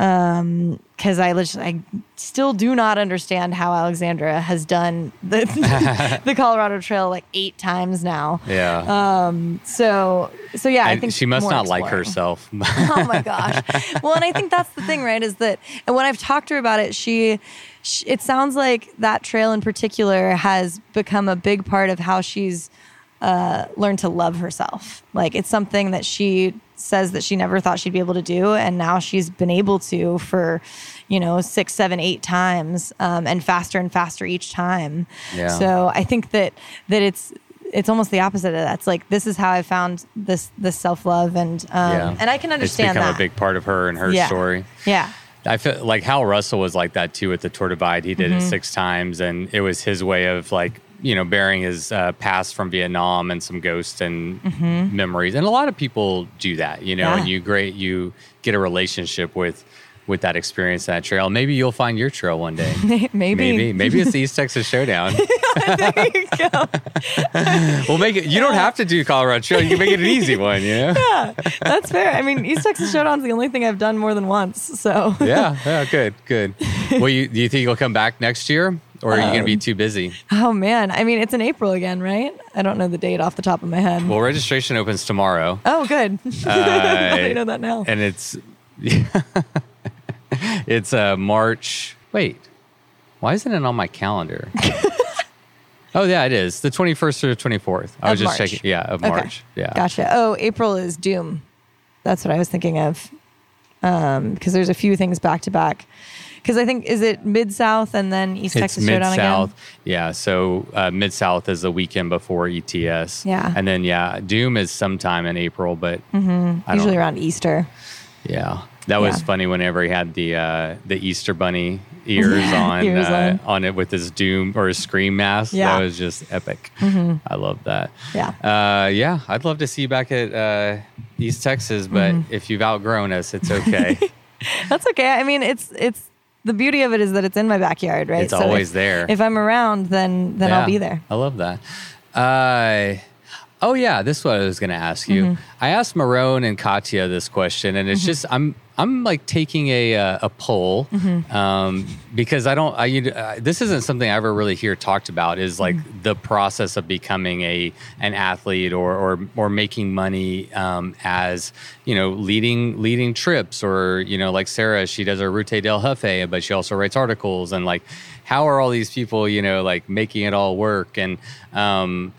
Um, because I I still do not understand how Alexandra has done the <laughs> the Colorado Trail like eight times now. yeah. Um. So so yeah, I think she must not like herself. <laughs> oh my gosh. Well, and I think that's the thing, right? Is that and when I've talked to her about it, she, she it sounds like that trail in particular has become a big part of how she's uh, learn to love herself. Like it's something that she says that she never thought she'd be able to do, and now she's been able to for, you know, six, seven, eight times, um, and faster and faster each time. Yeah. So I think that that it's it's almost the opposite of that. It's like this is how I found this this self love, and um, Yeah. and I can understand It's become that. a big part of her and her yeah. story. Yeah. I feel like Hal Russell was like that too at the Tour Divide. He did Mm-hmm. it six times, and it was his way of like you know bearing his uh, past from Vietnam and some ghosts and memories. And a lot of people do that, you know. Mm-hmm. Yeah. And you great you get a relationship with with that experience, that trail. Maybe you'll find your trail one day. <laughs> Maybe. Maybe maybe it's the East <laughs> Texas Showdown. <laughs> There you go. we'll make it. You don't have to do Colorado Trail. You can make it an easy one. You know. That's fair. I mean, East Texas Showdown's the only thing I've done more than once. So yeah, yeah, good, good. Well, you, do you think you'll come back next year, or are you going to be Um, too busy? Oh man, I mean, it's in April again, right? I don't know the date off the top of my head. Well, registration opens tomorrow, oh, good. <laughs> I know that now. and it's <laughs> it's uh, March. Wait, why isn't it on my calendar? <laughs> oh yeah, it is the twenty first or the twenty fourth. I Of was just March. checking. Yeah, of Okay. March. Yeah, Gotcha. Oh, April is Doom. That's what I was thinking of. Because there's a few things back to back. Because I think is it Mid South and then East It's Texas mid Showdown south. again. Yeah, so uh, mid south is the weekend before ETS. Yeah. and then yeah, Doom is sometime in April, but don't- Usually around Easter. Yeah, that was Yeah. funny whenever he had the uh, the Easter bunny ears <laughs> on Ears uh, on. it with his doom or his scream mask. Yeah. that was just epic. I love that. Yeah. uh, yeah. I'd love to see you back at uh, East Texas, but Mm-hmm. if you've outgrown us, it's okay. <laughs> That's okay. I mean, it's it's the beauty of it is that it's in my backyard, right? It's always if, there. If I'm around, then then Yeah, I'll be there. I love that. Uh, oh yeah, this is what I was going to ask you. Mm-hmm. I asked Marone and Katya this question, and it's just I'm I'm like taking a uh, a poll Mm-hmm. um, because I don't I you- uh, this isn't something I ever really hear talked about is like Mm-hmm. the process of becoming a an athlete or or or making money um, as you know leading leading trips or you know like Sarah she does her Ruta del Jefe but she also writes articles and like how are all these people you know like making it all work and um,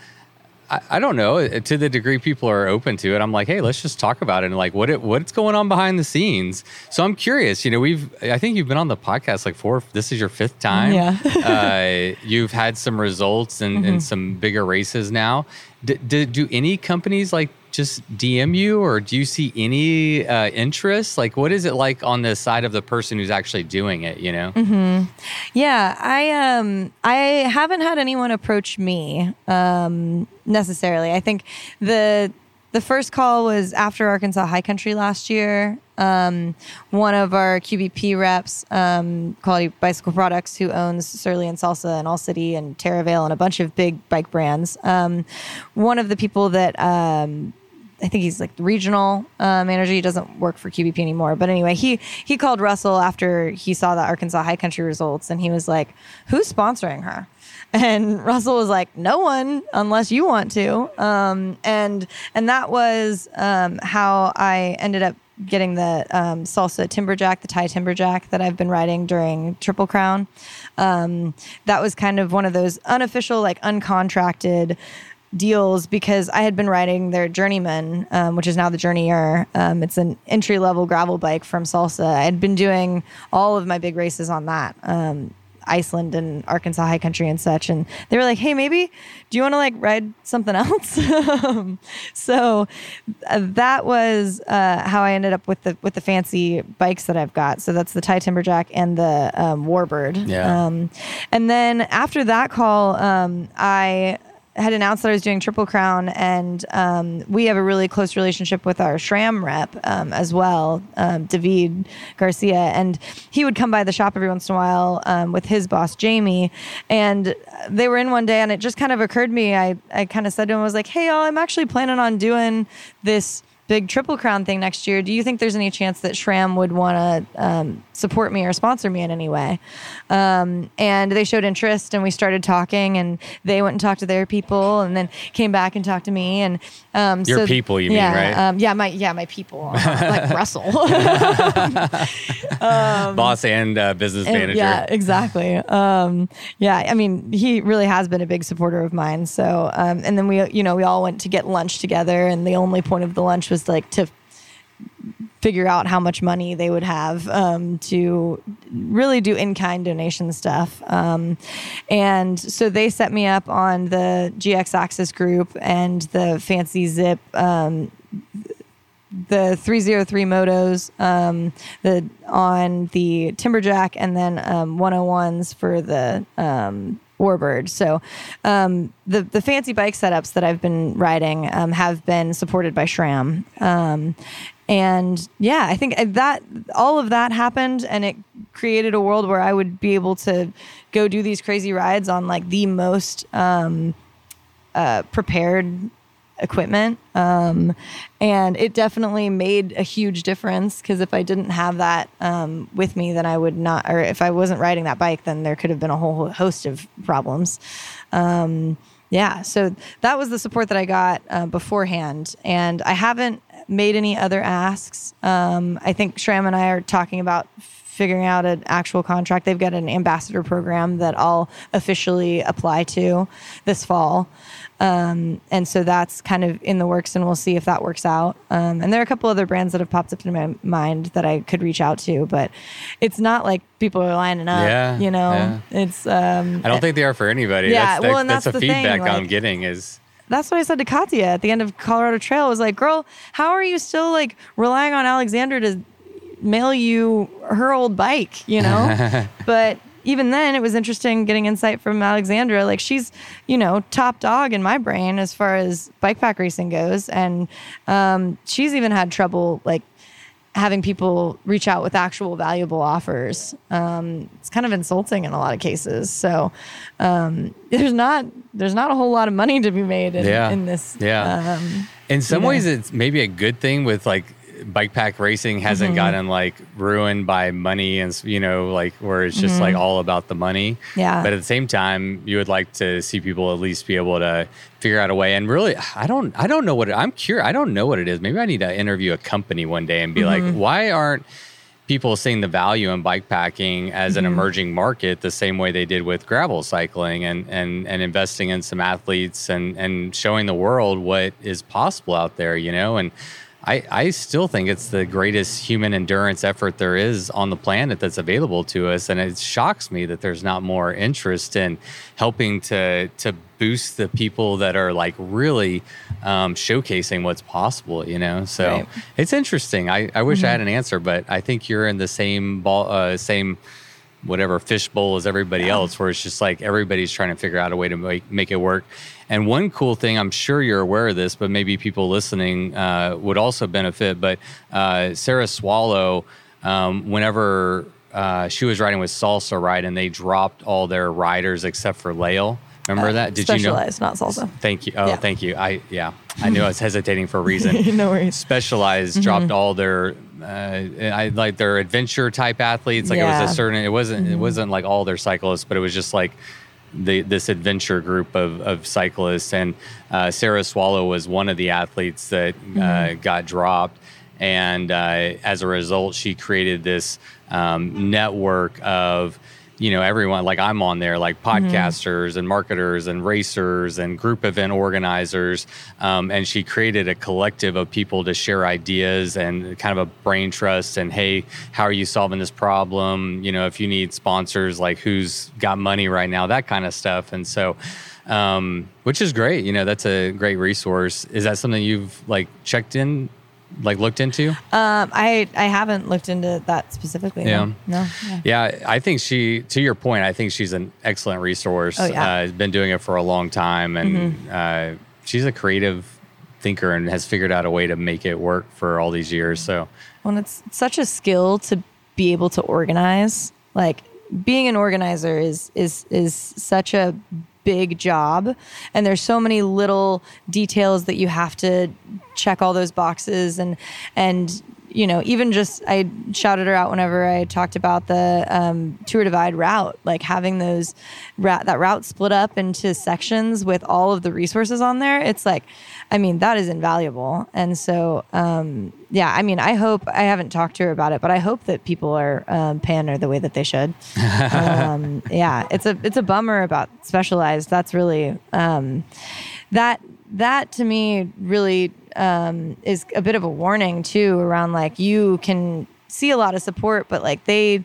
I, I don't know to the degree people are open to it. I'm like, hey, let's just talk about it and like what it, what's going on behind the scenes. So I'm curious. You know, we've I think you've been on the podcast like four. This is your fifth time. Yeah. <laughs> uh, you've had some results and, and some bigger races now. D- d- do any companies like just DM you, or do you see any uh, interest? Like, what is it like on the side of the person who's actually doing it? You know. Yeah, I um I haven't had anyone approach me um necessarily. I think the the first call was after Arkansas High Country last year. Um, one of our QBP reps, um, Quality Bicycle Products, who owns Surly and Salsa and All City and Teravail and a bunch of big bike brands. Um, one of the people that um, I think he's like regional uh, manager. He doesn't work for QBP anymore. But anyway, he he called Russell after he saw the Arkansas High Country results, and he was like, "Who's sponsoring her?" <laughs> And Russell was like, "No one, unless you want to." Um, and and that was um, how I ended up getting the um, salsa timberjack, the Ti timberjack that I've been riding during Triple Crown. Um, that was kind of one of those unofficial, like uncontracted deals because I had been riding their Journeyman, um, which is now the Journeyer. Um, it's an entry level gravel bike from Salsa. I had been doing all of my big races on that. Um, Iceland and Arkansas High Country and such, and they were like, "Hey, maybe do you want to like ride something <laughs> else?" Um, so uh, that was uh, how I ended up with the with the fancy bikes that I've got. So that's the Ti Timberjack and the um, Warbird. Yeah. Um, and then after that call, um, I had announced that I was doing Triple Crown, and um, we have a really close relationship with our SRAM rep um, as well, um, David Garcia, and he would come by the shop every once in a while um, with his boss Jamie, and they were in one day, and it just kind of occurred to me. I I kind of said to him, I was like, "Hey, y'all, I'm actually planning on doing this." Big Triple Crown thing next year. Do you think there's any chance that SRAM would want to um, support me or sponsor me in any way? Um, and they showed interest, and we started talking, and they went and talked to their people, and then came back and talked to me. And um, Your so- people, you mean, yeah, right? Um, yeah, my yeah, my people, like <laughs> Russell. <laughs> Boss and uh, business And- manager. Yeah, exactly. Um, yeah, I mean, he really has been a big supporter of mine. So, um, and then we, you know, we all went to get lunch together, and the only point of the lunch was like to figure out how much money they would have um, to really do in-kind donation stuff. Um, and so they set me up on the GX AXS group and the Fancy Zipp um, the 303 motos um, the on the timberjack and then um, 101s for the um, warbird. So um, the the fancy bike setups that i've been riding um, have been supported by SRAM um, and yeah i think that all of that happened and it created a world where i would be able to go do these crazy rides on like the most um, uh, prepared equipment um, and it definitely made a huge difference because if i didn't have that um, with me then i would not or if i wasn't riding that bike then there could have been a whole host of problems. Um, yeah so that was the support that i got uh, beforehand and i haven't made any other asks. Um, i think SRAM and i are talking about figuring out an actual contract. They've got an ambassador program that i'll officially apply to this fall um, and so that's kind of in the works, and we'll see if that works out. Um, and there are a couple other brands that have popped up in my mind that I could reach out to, but it's not like people are lining up. Yeah, you know, yeah. it's. Um, I don't think they are for anybody. Yeah, that's, that- well, and that's, that's the the feedback I'm getting is that's what I said to Katya at the end of Colorado Trail. I was like, "Girl, how are you still like relying on Alexandra to mail you her old bike?" You know, <laughs> but. Even then, it was interesting getting insight from Alexandra. Like she's, you know, top dog in my brain as far as bike pack racing goes, and um, she's even had trouble like having people reach out with actual valuable offers. Um, it's kind of insulting in a lot of cases. So um, there's not there's not a whole lot of money to be made in, Yeah. in this. Yeah. Um, In some know? ways, it's maybe a good thing with like bike pack racing hasn't Mm-hmm. gotten like ruined by money and you know like where it's just like all about the money. Mm-hmm. Yeah. But at the same time, you would like to see people at least be able to figure out a way. And really, I don't I don't know what it, I'm curious. I don't know what it is. Maybe I need to interview a company one day and be Mm-hmm. like, why aren't people seeing the value in bike packing as an Mm-hmm. emerging market the same way they did with gravel cycling and and and investing in some athletes and and showing the world what is possible out there you know and I, I still think it's the greatest human endurance effort there is on the planet that's available to us. And it shocks me that there's not more interest in helping to to boost the people that are like really um, showcasing what's possible, you know? So Right. it's interesting. I, I wish I had an answer, but I think you're in the same ball, uh, same whatever fishbowl as everybody else, where it's just like everybody's trying to figure out a way to make, make it work. And one cool thing, I'm sure you're aware of this, but maybe people listening uh, would also benefit. But uh, Sarah Swallow, um, whenever uh, she was riding with Salsa Ride, and they dropped all their riders except for Lael. Remember that? Did you know? specialized, not salsa. Thank you. Oh, Yeah. thank you. I yeah, I knew I was hesitating for a reason. <laughs> No worries. Specialized Mm-hmm. dropped all their, uh, I like their adventure type athletes. Like it Yeah. Mm-hmm. was a certain. It wasn't. It wasn't like all their cyclists, but it was just like the this adventure group of of cyclists. And uh, Sarah Swallow was one of the athletes that Mm-hmm. uh, got dropped. And uh, as a result, she created this um, network of you know everyone like i'm on there like podcasters and marketers and racers and group event organizers um, and she created a collective of people to share ideas and kind of a brain trust and hey how are you solving this problem? You know if you need sponsors like who's got money right now? That kind of stuff. And so um, which is great you know that's a great resource. Is that something you've like checked in like looked into Um, I I haven't looked into that specifically. Yeah. No. no yeah. Yeah, I think she, to your point, I think she's an excellent resource. Oh, yeah. Uh, has been doing it for a long time, and uh, she's a creative thinker and has figured out a way to make it work for all these years. So, Well, it's such a skill to be able to organize. Like being an organizer is is is such a big job. And there's so many little details that you have to check all those boxes and and you know, even just I shouted her out whenever I talked about the um, tour divide route, like having those ra- that route split up into sections with all of the resources on there. It's like, I mean, that is invaluable. And so, um, yeah, I mean, I hope I haven't talked to her about it, but I hope that people are um, paying her the way that they should. <laughs> um, yeah, it's a it's a bummer about specialized. That's really um, that that to me really um, is a bit of a warning too around like you can see a lot of support, but like they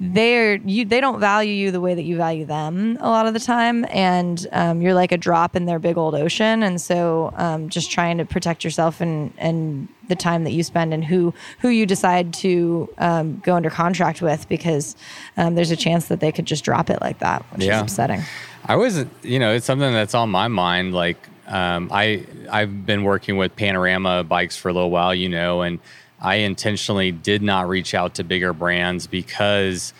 they're you they don't value you the way that you value them a lot of the time. And um, you're like a drop in their big old ocean. And so um, just trying to protect yourself and and the time that you spend and who who you decide to um, go under contract with because um, there's a chance that they could just drop it like that which Yeah. is upsetting I wasn't, you know, it's something that's on my mind. Like, um, I I've been working with Panorama bikes for a little while, you know, and I intentionally did not reach out to bigger brands because,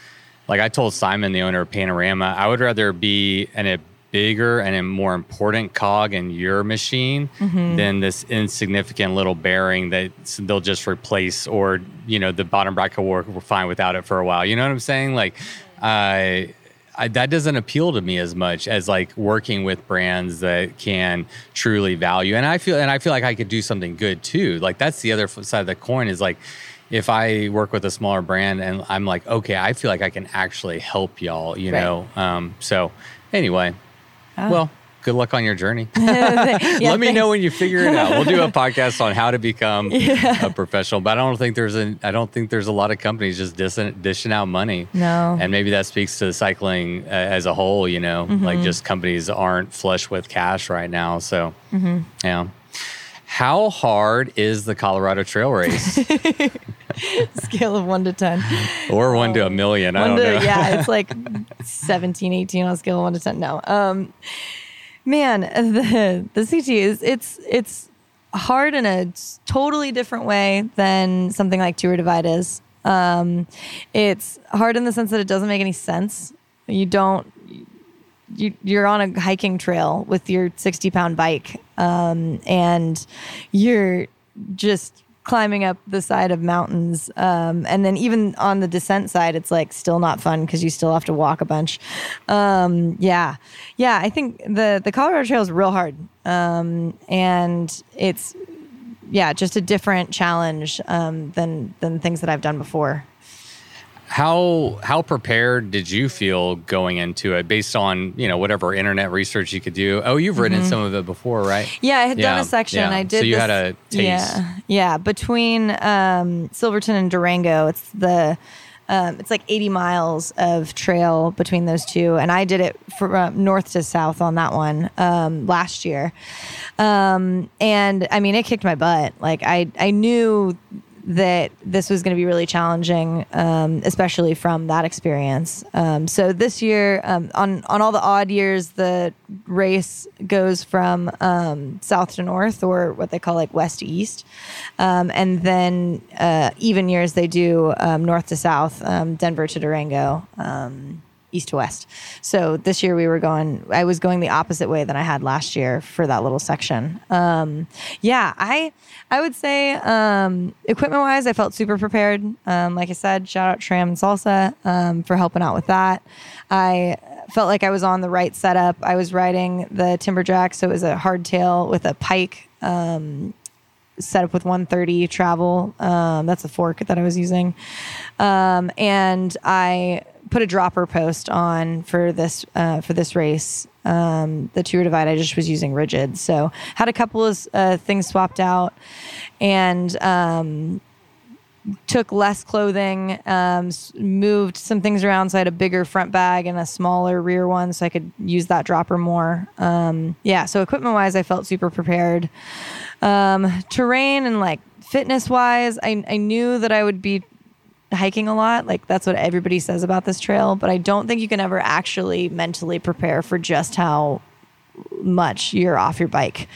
like I told Simon, the owner of Panorama, I would rather be in a bigger and a more important cog in your machine than this insignificant little bearing that they'll just replace or you know the bottom bracket will work fine without it for a while you know what i'm saying like i I, that doesn't appeal to me as much as like working with brands that can truly value. And I feel and I feel like I could do something good too. Like that's the other side of the coin is like if I work with a smaller brand and I'm like, okay, I feel like I can actually help y'all, you Right. know. Um, so anyway, Ah. well, good luck on your journey. <laughs> <laughs> Yeah, Let me know when you figure it out. We'll do a <laughs> podcast on how to become a professional. But I don't think there's a I don't think there's a lot of companies just dishing, dishing out money. No. And maybe that speaks to the cycling uh, as a whole. You know, Mm-hmm. like just companies aren't flush with cash right now. So Mm-hmm. yeah. How hard is the Colorado Trail Race, scale of one to ten or one to a million? I don't to, know. yeah it's like 17 18 on a scale of one to 10 no um man <laughs> the the ct is it's it's hard in a totally different way than something like tour divide is. Um it's hard in the sense that it doesn't make any sense. You don't you, you're on a hiking trail with your 60 pound bike um, and you're just climbing up the side of mountains um, and then even on the descent side it's like still not fun because you still have to walk a bunch. Um, yeah. Yeah i think the the colorado trail is real hard um, and it's yeah just a different challenge um, than than things that i've done before How how prepared did you feel going into it based on, you know, whatever internet research you could do? Oh, you've ridden some of it before, right? Mm-hmm. Yeah, I had done a section. yeah. I did. So you this- had a taste. Yeah, yeah. Between um, Silverton and Durango, it's the um, it's like 80 miles of trail between those two, and I did it from north to south on that one um, last year. Um, and I mean, it kicked my butt. Like I, I knew that this was going to be really challenging, um, especially from that experience. Um, so this year, um, on on all the odd years, the race goes from um, south to north, or what they call like west to east, um, and then uh, even years they do um, north to south, Denver to Durango. East to west. So this year we were going, I was going the opposite way than I had last year for that little section. Um, yeah, I, I would say, um, equipment wise, I felt super prepared. Um, like I said, shout out SRAM and Salsa, um, for helping out with that. I felt like I was on the right setup. I was riding the Timberjack. So it was a hardtail with a pike, um, set up with 130 travel. Um, that's a fork that I was using. And I put a dropper post on for this uh, for this race. Um, the tour divide I just was using rigid, so had a couple of uh, things swapped out, and um, took less clothing, um, moved some things around. So I had a bigger front bag and a smaller rear one, so I could use that dropper more. Um, yeah, so equipment wise, I felt super prepared. Um, terrain and like fitness wise, I, I knew that I would be hiking a lot. Like that's what everybody says about this trail, but I don't think you can ever actually mentally prepare for just how much you're off your bike.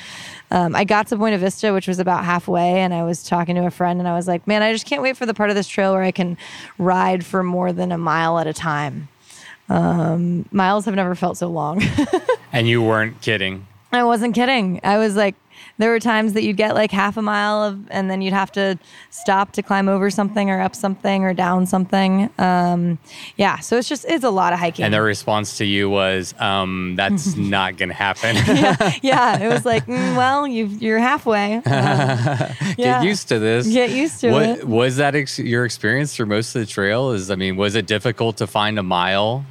Um, I got to Buena Vista, which was about halfway, and I was talking to a friend, and I was like, "Man, I just can't wait for the part of this trail where I can ride for more than a mile at a time." Um, miles have never felt so long. <laughs> And you weren't kidding. I wasn't kidding. I was like, there were times that you'd get like half a mile of, and then you'd have to stop to climb over something or up something or down something. Um, yeah. So it's just, it's a lot of hiking. And their response to you was, um, that's <laughs> not going to happen. <laughs> yeah. It was like, mm, well, you you're halfway. Um, <laughs> Get yeah. used to this. Get used to what, it. Was that ex- your experience through most of the trail? Is I mean, was it difficult to find a mile?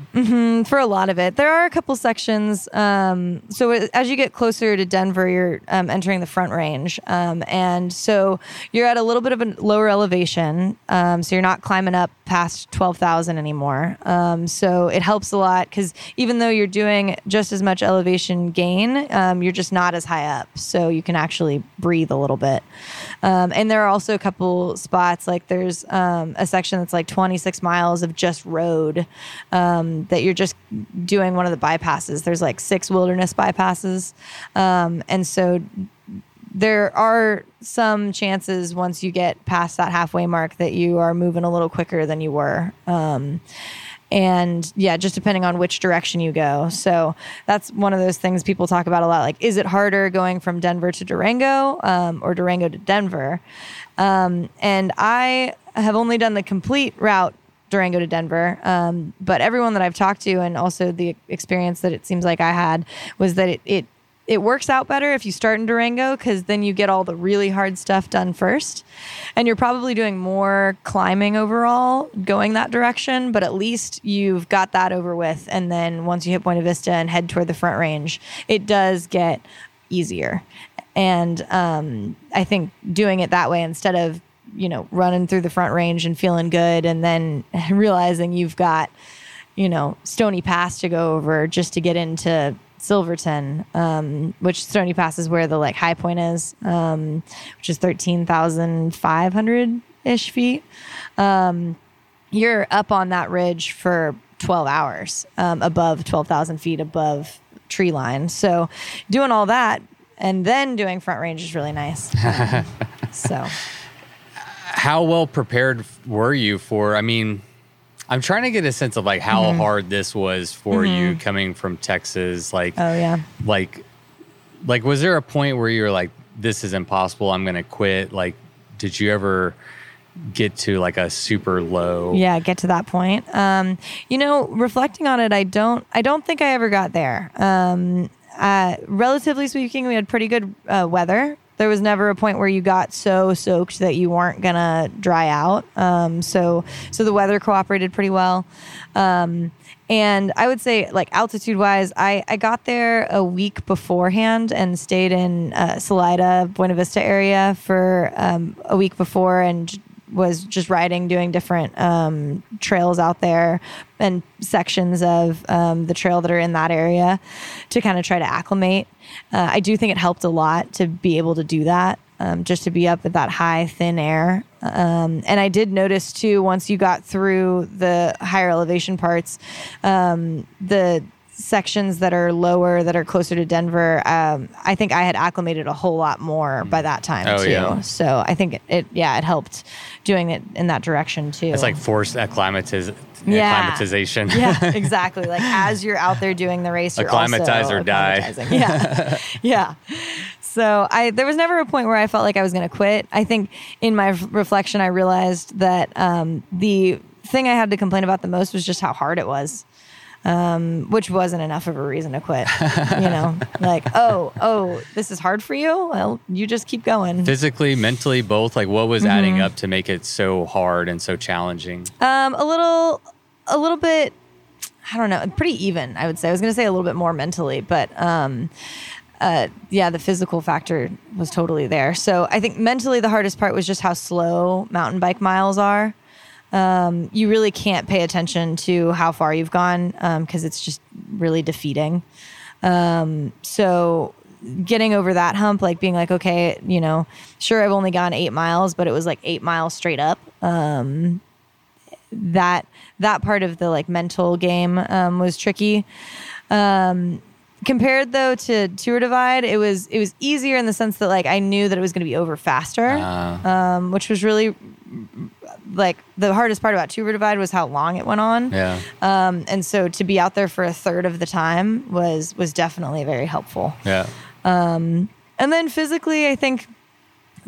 for a lot of it. There are a couple sections. Um, so as you get closer to Denver, you're um, entering the Front Range, um, and so you're at a little bit of a lower elevation. Um, so you're not climbing up past twelve thousand anymore. Um, so it helps a lot because even though you're doing just as much elevation gain, um, you're just not as high up. So you can actually breathe a little bit. Um, and there are also a couple spots like there's um, a section that's like 26 miles of just road um, that you're just doing one of the bypasses. There's like six wilderness bypasses, um, and so there are some chances once you get past that halfway mark that you are moving a little quicker than you were. Um, and yeah, just depending on which direction you go. So that's one of those things people talk about a lot. Like, is it harder going from Denver to Durango um, or Durango to Denver? Um, and I have only done the complete route Durango to Denver. Um, but everyone that I've talked to, and also the experience that it seems like I had, was that it, it it works out better if you start in Durango because then you get all the really hard stuff done first. And you're probably doing more climbing overall going that direction, but at least you've got that over with. And then once you hit Buena Vista and head toward the front range, it does get easier. And um, I think doing it that way instead of, you know, running through the front range and feeling good and then <laughs> realizing you've got, you know, Stony Pass to go over just to get into Silverton, um, which Stony Pass is where the like high point is, um, which is thirteen thousand five hundred ish feet. Um, you're up on that ridge for twelve hours, um, above twelve thousand feet above tree line. So, doing all that and then doing front range is really nice. <laughs> So, How well prepared were you for? I mean, I'm trying to get a sense of like how Mm-hmm. hard this was for you coming from Texas. Like, oh yeah. like, like, was there a point where you were like, "This is impossible. I'm gonna quit." Like, did you ever get to like a super low? yeah get to that point um you know reflecting on it i don't i don't think i ever got there um uh relatively speaking we had pretty good uh, weather there was never a point where you got so soaked that you weren't gonna dry out. Um so so the weather cooperated pretty well. Um and I would say, like altitude wise, I, I got there a week beforehand and stayed in uh, Salida, Buena Vista area for um, a week before and was just riding, doing different um, trails out there and sections of um, the trail that are in that area to kind of try to acclimate. Uh, I do think it helped a lot to be able to do that, um, just to be up at that high, thin air. Um, and I did notice too, once you got through the higher elevation parts, um, the sections that are lower, that are closer to Denver, um, I think I had acclimated a whole lot more by that time Oh, too. yeah. So I think it, it, yeah, it helped doing it in that direction too. It's like forced acclimatiz- Yeah. acclimatization. yeah, <laughs> exactly. Like as you're out there doing the race, you're Acclimatize also or die. Yeah, <laughs> yeah. So I there was never a point where I felt like I was going to quit. I think in my reflection, I realized that um, the thing I had to complain about the most was just how hard it was. Um, which wasn't enough of a reason to quit. you know, <laughs> like, oh, oh, this is hard for you. Well, you just keep going. Physically, mentally, both. Like, what was adding Mm-hmm. up to make it so hard and so challenging? Um, a little, a little bit. I don't know. Pretty even, I would say. I was going to say a little bit more mentally, but um, uh, yeah, the physical factor was totally there. So I think mentally the hardest part was just how slow mountain bike miles are. Um, you really can't pay attention to how far you've gone because it's just really defeating. Um, so getting over that hump, like being like, okay, you know, sure, I've only gone eight miles, but it was like eight miles straight up. Um, that that part of the like mental game um, was tricky. Um, compared though to Tour Divide, it was it was easier in the sense that like I knew that it was going to be over faster, Uh, um, which was really like the hardest part about Tour Divide was how long it went on. Yeah. Um, and so to be out there for a third of the time was was definitely very helpful. Yeah. And then physically, I think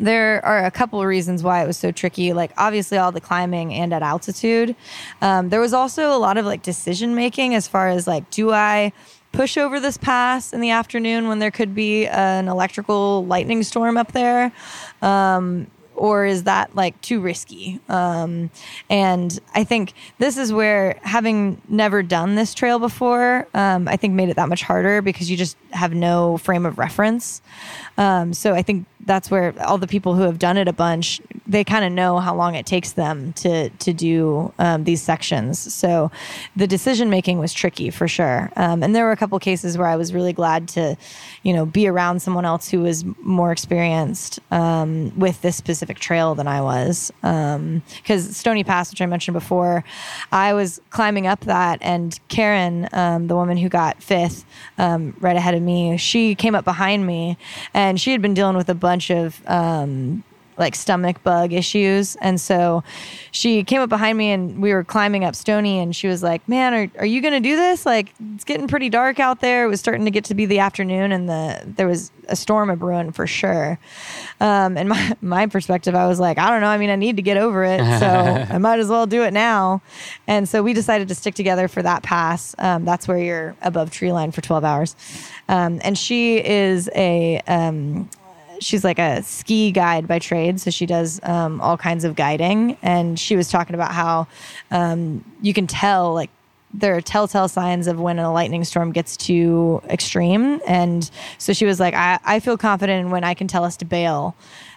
there are a couple of reasons why it was so tricky. Like obviously all the climbing and at altitude. Um, there was also a lot of like decision making as far as like, do I push over this pass in the afternoon when there could be an electrical lightning storm up there? Um, or is that like too risky? Um, and I think this is where having never done this trail before, um, I think made it that much harder because you just have no frame of reference. Um, so I think that's where all the people who have done it a bunch, they kind of know how long it takes them to to do um, these sections. So the decision making was tricky for sure. Um, and there were a couple cases where I was really glad to, you know, be around someone else who was more experienced um, with this specific trail than I was. Because Stony Pass, which I mentioned before, I was climbing up that, and Karen, um, the woman who got fifth, um, right ahead of me, she came up behind me, and she had been dealing with a bunch of um, like stomach bug issues. And so she came up behind me and we were climbing up Stony and she was like, Man, are, are you going to do this? Like, it's getting pretty dark out there. It was starting to get to be the afternoon and the there was a storm of brewing for sure. Um, and my, <laughs> my perspective, I was like, I don't know. I mean, I need to get over it. So I might as well do it now. And so we decided to stick together for that pass. Um, that's where you're above tree line for 12 hours. Um, and she is a, um, she's like a ski guide by trade so she does um, all kinds of guiding. And she was talking about how um, you can tell like there are telltale signs of when a lightning storm gets too extreme. And so she was like i, I feel confident in when i can tell us to bail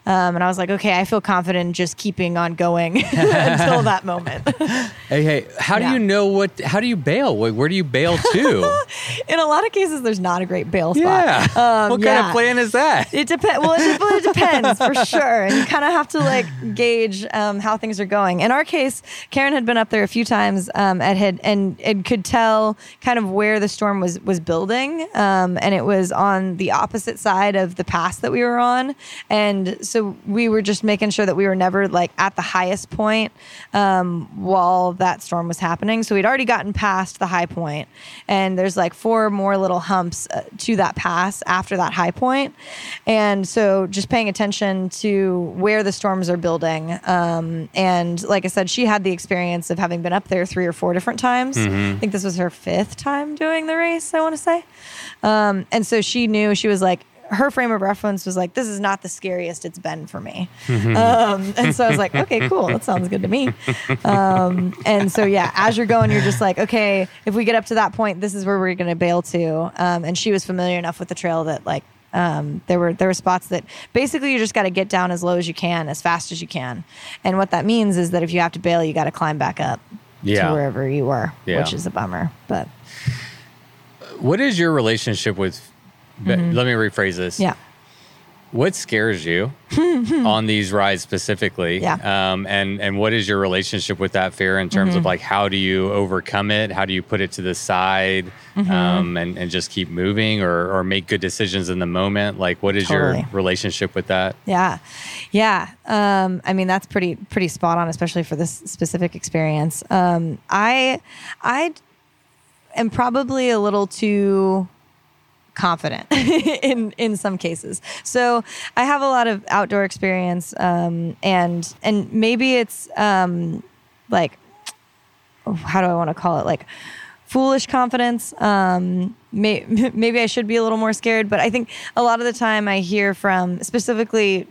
um, and i was like okay i feel confident just keeping on going <laughs> until that moment <laughs> Hey, hey, how Yeah. do you know what? How do you bail? Where, do you bail to? <laughs> in a lot of cases there's not a great bail spot yeah. Um, what kind yeah. of plan is that? It depends. Well, it, well, it depends for sure, and you kind of have to like gauge um, how things are going. In our case, Karen had been up there a few times um, at had and it could tell kind of where the storm was was building, um, and it was on the opposite side of the pass that we were on, and so we were just making sure that we were never like at the highest point um, while that storm was happening. So we'd already gotten past the high point, and there's like four more little humps uh, to that pass after that high point. point, and so just paying attention to where the storms are building. Um, and like I said, she had the experience of having been up there three or four different times. I think this was her fifth time doing the race. I want to say, um, and so she knew she was like her frame of reference was like, this is not the scariest it's been for me. Um, and so I was like, <laughs> okay, cool. That sounds good to me. Um, and so, yeah, as you're going, you're just like, okay, if we get up to that point, this is where we're going to bail to. Um, and she was familiar enough with the trail that like, um, there were there were spots that basically you just got to get down as low as you can, as fast as you can, and what that means is that if you have to bail, you got to climb back up Yeah. to wherever you were, Yeah. which is a bummer. But What is your relationship with? Let me rephrase this. Mm-hmm. yeah, What scares you <laughs> on these rides specifically? Yeah. Mm-hmm. Um, and and what is your relationship with that fear in terms of like how do you overcome it? How do you put it to the side Mm-hmm. um, and and just keep moving or or make good decisions in the moment? Like what is Totally. your relationship with that? Yeah, yeah. Um, I mean, that's pretty pretty spot on, especially for this specific experience. Um, I I am probably a little too confident <laughs> in in some cases. So I have a lot of outdoor experience, um, and and maybe it's um, like how do I want to call it like foolish confidence. Um, may, <laughs> maybe I should be a little more scared, but I think a lot of the time I hear from specifically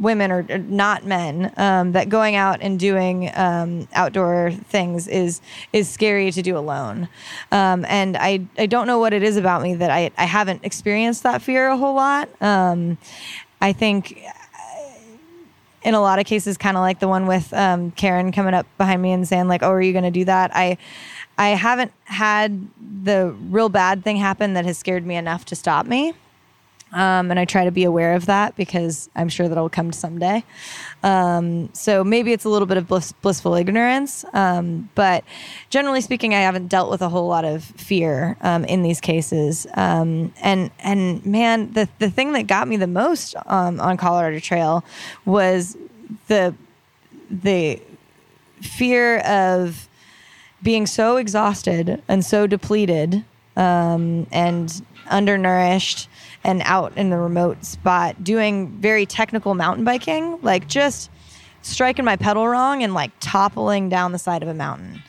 women or, or not men um, that going out and doing um, outdoor things is is scary to do alone. Um, and I I don't know what it is about me that I I haven't experienced that fear a whole lot. Um, I think in a lot of cases, kind of like the one with um, Karen coming up behind me and saying like, "Oh, are you going to do that?" I, I haven't had the real bad thing happen that has scared me enough to stop me, um, and I try to be aware of that because I'm sure that it'll come someday. Um, so maybe it's a little bit of bliss, blissful ignorance, um, but generally speaking, I haven't dealt with a whole lot of fear um, in these cases. Um, and and man, the the thing that got me the most um, on Colorado Trail was the the fear of being so exhausted and so depleted and undernourished and out in the remote spot doing very technical mountain biking, like just striking my pedal wrong and like toppling down the side of a mountain.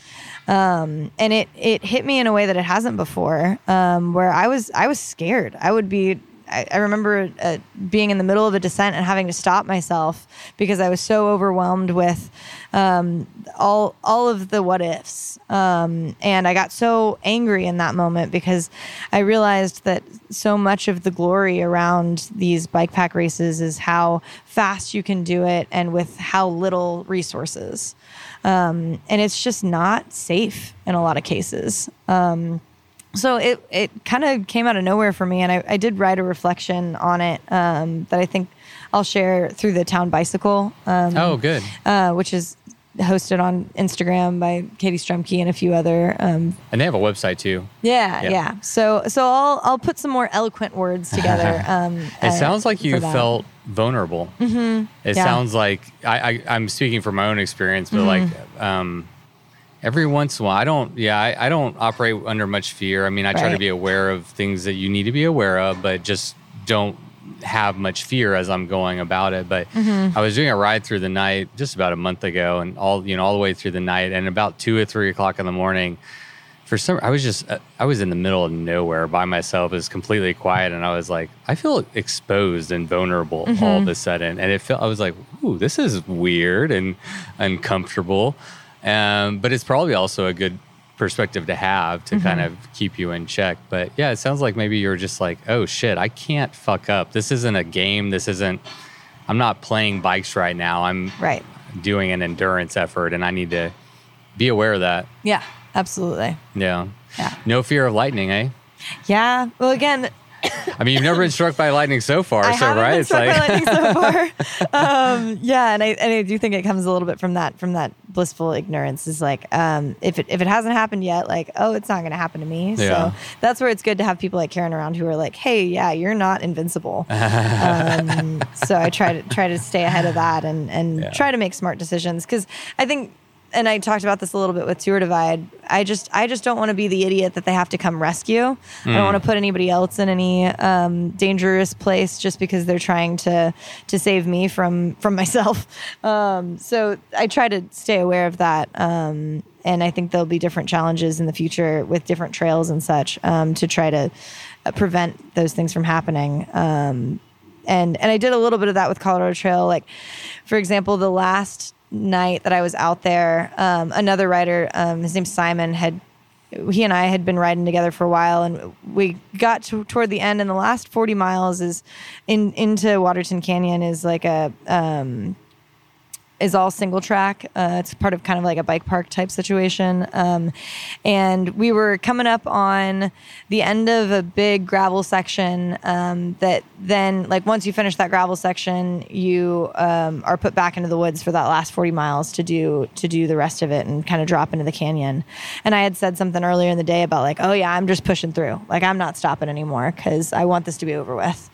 Um, and it it hit me in a way that it hasn't before, um, where I was I was scared. I would be I, I remember uh, being in the middle of a descent and having to stop myself because I was so overwhelmed with um, all all of the what ifs, um, and I got so angry in that moment because I realized that so much of the glory around these bike pack races is how fast you can do it and with how little resources. Um, and it's just not safe in a lot of cases. Um, so it it kind of came out of nowhere for me, and I, I did write a reflection on it um, that I think I'll share through the town bicycle. Um, Oh, good. uh, which is hosted on Instagram by Katie Strumke and a few other. Um, And they have a website too. yeah, Yeah. yeah, So so I'll I'll put some more eloquent words <laughs> together. Um, It sounds like you felt vulnerable. Mm-hmm. It Yeah. sounds like I, I, I'm speaking from my own experience, but like um, every once in a while, I don't. Yeah, I, I don't operate under much fear. I mean, I try to be aware of things that you need to be aware of, but just don't have much fear as I'm going about it. But Mm-hmm. I was doing a ride through the night just about a month ago, and all you know, all the way through the night, and about two or three o'clock in the morning for some i was just i was in the middle of nowhere by myself it was completely quiet and i was like i feel exposed and vulnerable all of a sudden and it felt i was like ooh this is weird and uncomfortable um, but it's probably also a good perspective to have to kind of keep you in check but yeah it sounds like maybe you're just like oh shit i can't fuck up this isn't a game this isn't i'm not playing bikes right now i'm right. doing an endurance effort and i need to be aware of that Yeah, absolutely. yeah. Yeah. No fear of lightning, eh? Yeah. Well, again, I mean, you've never been struck by lightning so far, I so haven't right? been It's struck by like lightning so <laughs> far. um, yeah, and I and I do think it comes a little bit from that from that blissful ignorance. Is like um, if it if it hasn't happened yet, like oh, it's not going to happen to me. Yeah. So that's where it's good to have people like Karen around who are like, hey, yeah, you're not invincible. <laughs> um, so I try to try to stay ahead of that and and Yeah. try to make smart decisions because I think. And I talked about this a little bit with Tour Divide. I just, I just don't want to be the idiot that they have to come rescue. I Mm. don't want to put anybody else in any um, dangerous place just because they're trying to to save me from from <laughs> myself. Um, so I try to stay aware of that. Um, and I think there'll be different challenges in the future with different trails and such um, to try to uh, prevent those things from happening. Um, and and I did a little bit of that with Colorado Trail. Like, for example, the last night that I was out there, um, another rider, um, his name's Simon, had he and I had been riding together for a while, and we got to, toward the end. And the last forty miles is in into Waterton Canyon is like a um, is all single track. Uh, it's part of kind of like a bike park type situation. Um, and we were coming up on the end of a big gravel section um, that then, like, once you finish that gravel section, you um, are put back into the woods for that last 40 miles to do to do the rest of it and kind of drop into the canyon. And I had said something earlier in the day about like, oh yeah, I'm just pushing through. Like I'm not stopping anymore because I want this to be over with.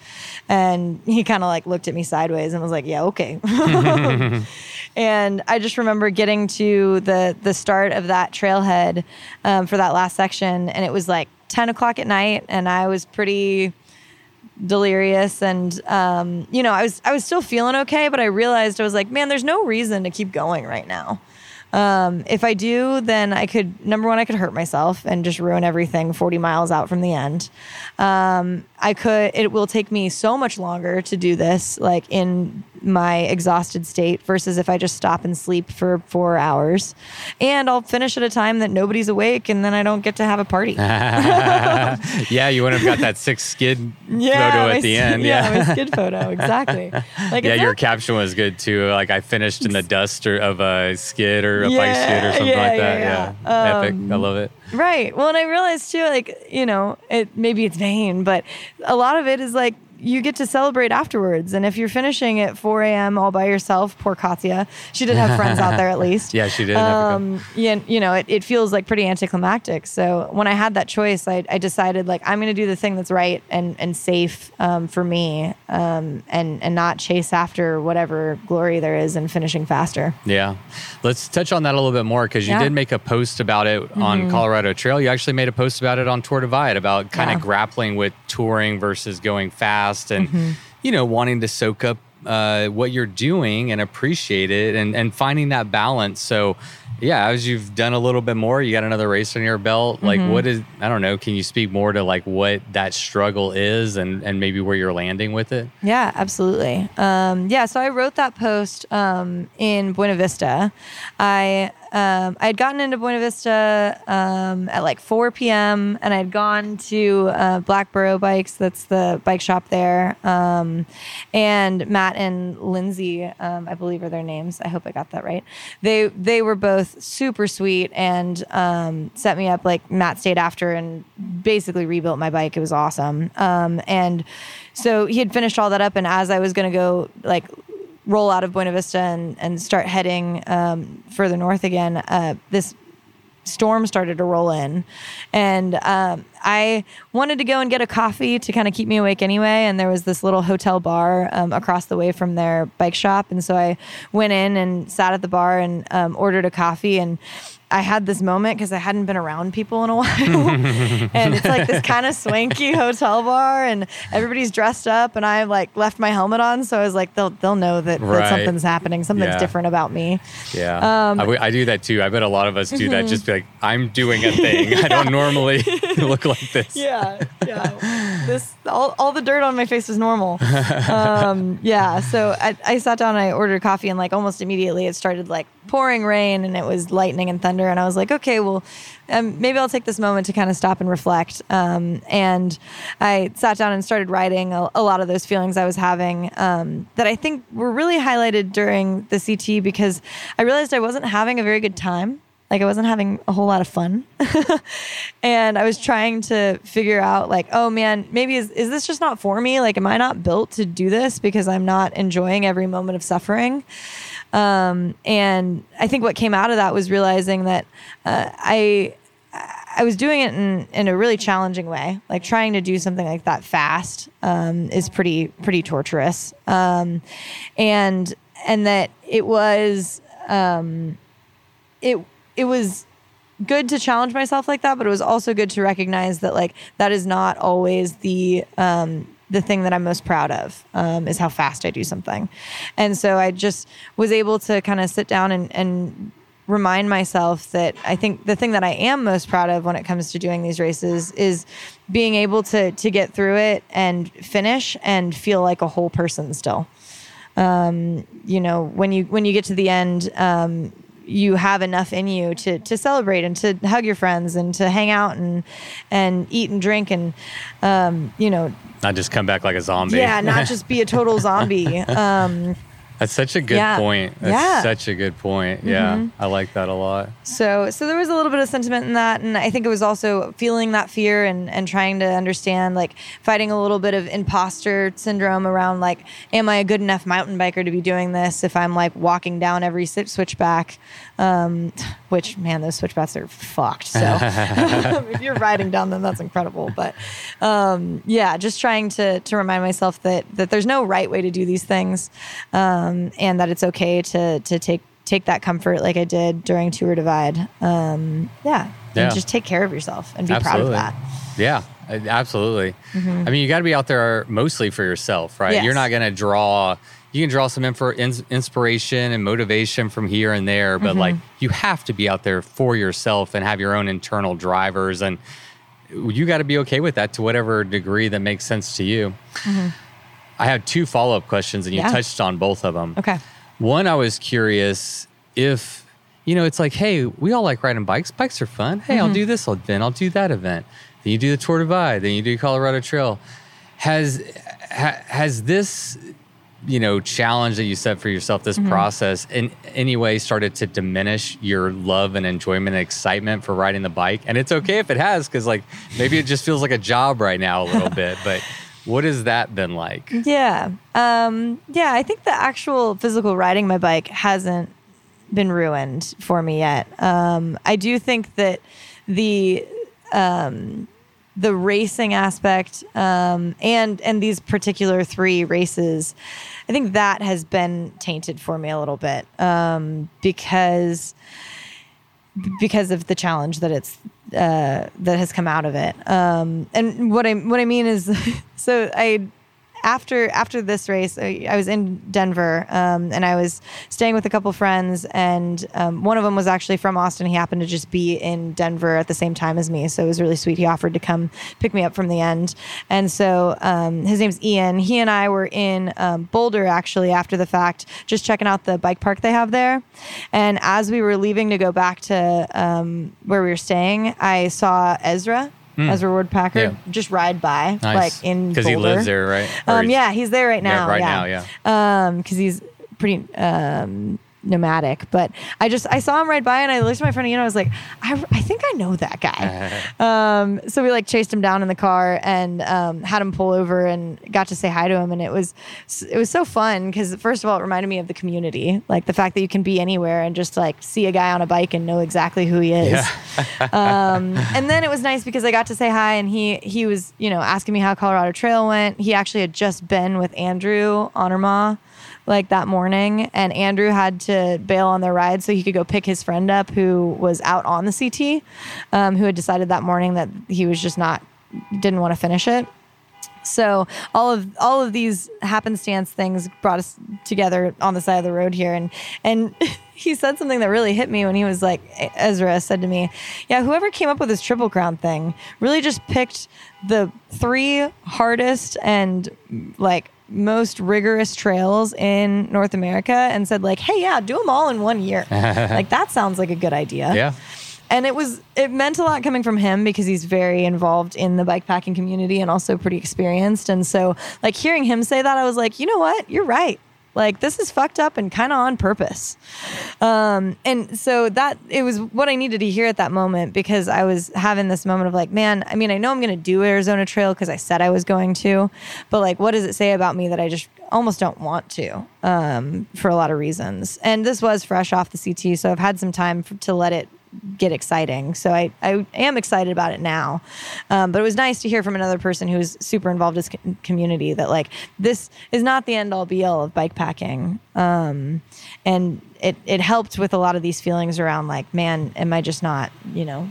And he kind of like looked at me sideways and was like, yeah, okay. <laughs> <laughs> and I just remember getting to the the start of that trailhead um, for that last section, and it was like ten o'clock at night, and I was pretty delirious, and um, you know, I was I was still feeling okay, but I realized I was like, man, there's no reason to keep going right now. Um, if I do, then I could number one, I could hurt myself and just ruin everything 40 miles out from the end. Um, I could. It will take me so much longer to do this, like in my exhausted state, versus if I just stop and sleep for four hours, and I'll finish at a time that nobody's awake, and then I don't get to have a party. <laughs> yeah, you wouldn't have got that six skid photo at the end. Yeah, Yeah. my skid photo, <laughs> exactly. Like yeah, your caption was good too. Like I finished in the dust or, of a skid or a bike skid or something yeah, like that. yeah, Yeah, yeah. epic. Um, I love it. Right. Well, and I realized too, like, you know, it maybe it's vain, but a lot of it is like you get to celebrate afterwards. And if you're finishing at 4 a.m. all by yourself, poor Katya, she did have friends out there at <laughs> least. Yeah, she did Um, yeah, you know, it, it feels like pretty anticlimactic. So when I had that choice, I, I decided like I'm going to do the thing that's right and and safe um, for me, um, and and not chase after whatever glory there is in finishing faster. Yeah. Let's touch on that a little bit more because you Yeah. Mm-hmm. did make a post about it on Colorado Trail. You actually made a post about it on Tour Divide about kind of Yeah. grappling with touring versus going fast and, Mm-hmm. you know, wanting to soak up uh, what you're doing and appreciate it and, and finding that balance. So, yeah, as you've done a little bit more, you got another race on your belt. Like, Mm-hmm. what is, I don't know, can you speak more to like what that struggle is and, and maybe where you're landing with it? Yeah, absolutely. Um, yeah, so I wrote that post um, in Buena Vista. I um, I had gotten into Buena Vista um, at like 4 p.m. and I had gone to uh, Black Burrow Bikes. That's the bike shop there. Um, and Matt and Lindsay, um, I believe are their names. I hope I got that right. They they were both super sweet and um, set me up. Like Matt stayed after and basically rebuilt my bike. It was awesome. Um, and so he had finished all that up, and as I was going to go like roll out of Buena Vista and, and start heading um, further north again, uh, this storm started to roll in. And um, i wanted to go and get a coffee to kind of keep me awake anyway. And there was this little hotel bar um, across the way from their bike shop. And so i went in and sat at the bar and um, ordered a coffee. And i had this moment because i hadn't been around people in a <laughs> while and it's like this kind of swanky hotel bar and everybody's dressed up and i like left my helmet on so i was like they'll, they'll know that, Right. that something's happening something's Yeah. different about me Yeah, Um, I I do that too. I bet a lot of us do that. Mm-hmm. Just be like, I'm doing a thing. I don't normally <laughs> look like this. yeah yeah this all, all the dirt on my face is normal um yeah so I, I sat down and i ordered coffee and like almost immediately it started like pouring rain and it was lightning and thunder and i was like okay well um, maybe i'll take this moment to kind of stop and reflect um, and i sat down and started writing a, a lot of those feelings i was having um, that i think were really highlighted during the ct because i realized i wasn't having a very good time like I wasn't having a whole lot of fun. <laughs> and I was trying to figure out like, oh man, maybe is, is this just not for me? Like, am I not built to do this because I'm not enjoying every moment of suffering? Um, and I think what came out of that was realizing that uh, I I was doing it in, in a really challenging way. Like trying to do something like that fast um, is pretty pretty torturous. Um, and and that it was um, it it was good to challenge myself like that, but it was also good to recognize that like that is not always the um, the thing that I'm most proud of um, is how fast I do something, and so I just was able to kind of sit down and and remind myself that I think the thing that I am most proud of when it comes to doing these races is being able to to get through it and finish and feel like a whole person still. You know when you when you get to the end um, you have enough in you to to celebrate and to hug your friends and to hang out and and eat and drink and um, you know Not just come back like a zombie. yeah not <laughs> just be a total zombie <laughs> um, That's such a good Yeah. point. That's Yeah. Mm-hmm. such a good point. Yeah, I like that a lot. So, so there was a little bit of sentiment in that, and I think it was also feeling that fear and and trying to understand, like fighting a little bit of imposter syndrome around, like, am I a good enough mountain biker to be doing this if I'm like walking down every switchback, um, which man, those switchbacks are fucked. So <laughs> <laughs> if you're riding down them, that's incredible. But um, yeah, just trying to to remind myself that that there's no right way to do these things, um, and that it's okay to to take take that comfort like I did during Tour Divide. Um, yeah, Yeah. and just take care of yourself and be proud of that. Mm-hmm. Yeah, absolutely. I mean, you got to be out there mostly for yourself, right? Yes. You're not going to draw. You can draw some info, inspiration and motivation from here and there, Mm-hmm. but like you have to be out there for yourself and have your own internal drivers, and you got to be okay with that to whatever degree that makes sense to you. I have two follow up questions, and you. Yeah. touched on both of them. Okay. One, I was curious if, you know, it's like, hey, we all like riding bikes. Bikes are fun. Hey, Mm-hmm. I'll do this event. I'll do that event. Then you do the Tour Divide. Then you do Colorado Trail. Has ha, has this, you know, challenge that you set for yourself, this Mm-hmm. process, in any way started to diminish your love and enjoyment and excitement for riding the bike? And it's okay if it has, because like maybe it just feels like a job right now a little <laughs> bit. But what has that been like? Yeah. Um, yeah, I think the actual physical riding my bike hasn't been ruined for me yet. Um, I do think that the um, the racing aspect um, and and these particular three races, I think that has been tainted for me a little bit um, because because of the challenge that it's uh, that has come out of it. Um, and what I what I mean is, <laughs> so I after after this race, I, I was in Denver um, and I was staying with a couple friends, and um, one of them was actually from Austin. He happened to just be in Denver at the same time as me, so it was really sweet. He offered to come pick me up from the end, and so um, his name's Ian. He and I were in um, Boulder actually after the fact, just checking out the bike park they have there. And as we were leaving to go back to um, where we were staying, I saw Ezra. Ezra Ward Packard Hmm. Yeah. just ride by, Nice. like in because he lives there, right? Or Um, he's- yeah, he's there right now. Yeah, right yeah. now, Um, because he's pretty um nomadic. But I just I saw him ride by and I looked at my friend and I was like, I, I think I know that guy. <laughs> um, so we like chased him down in the car and um, had him pull over and got to say hi to him and it was it was so fun because first of all it reminded me of the community, like the fact that you can be anywhere and just like see a guy on a bike and know exactly who he is <laughs> um, and then it was nice because I got to say hi, and he he was you know asking me how Colorado Trail went. He actually had just been with Andrew Honorma like that morning, and Andrew had to bail on their ride so he could go pick his friend up who was out on the CT, um, who had decided that morning that he was just not didn't want to finish it. So all of all of these happenstance things brought us together on the side of the road here, and and <laughs> he said something that really hit me when he was like, Ezra said to me, "Yeah, whoever came up with this triple crown thing really just picked the three hardest and like." Most rigorous trails in North America and said like, "Hey, yeah, do them all in one year." <laughs> like that sounds like a good idea yeah. and it was it meant a lot coming from him because he's very involved in the bikepacking community and also pretty experienced and so like hearing him say that i was like you know what you're right like this is fucked up and kind of on purpose. Um, and so that it was what i needed to hear at that moment because i was having this moment of like man i mean i know i'm going to do arizona trail because i said i was going to but like what does it say about me that i just almost don't want to um, for a lot of reasons? And this was fresh off the ct so i've had some time to let it get exciting. So I, I am excited about it now. Um, but it was nice to hear from another person who is super involved in this co- community that like this is not the end all be all of bike packing. Um, and it, it helped with a lot of these feelings around like, man, am I just not, you know,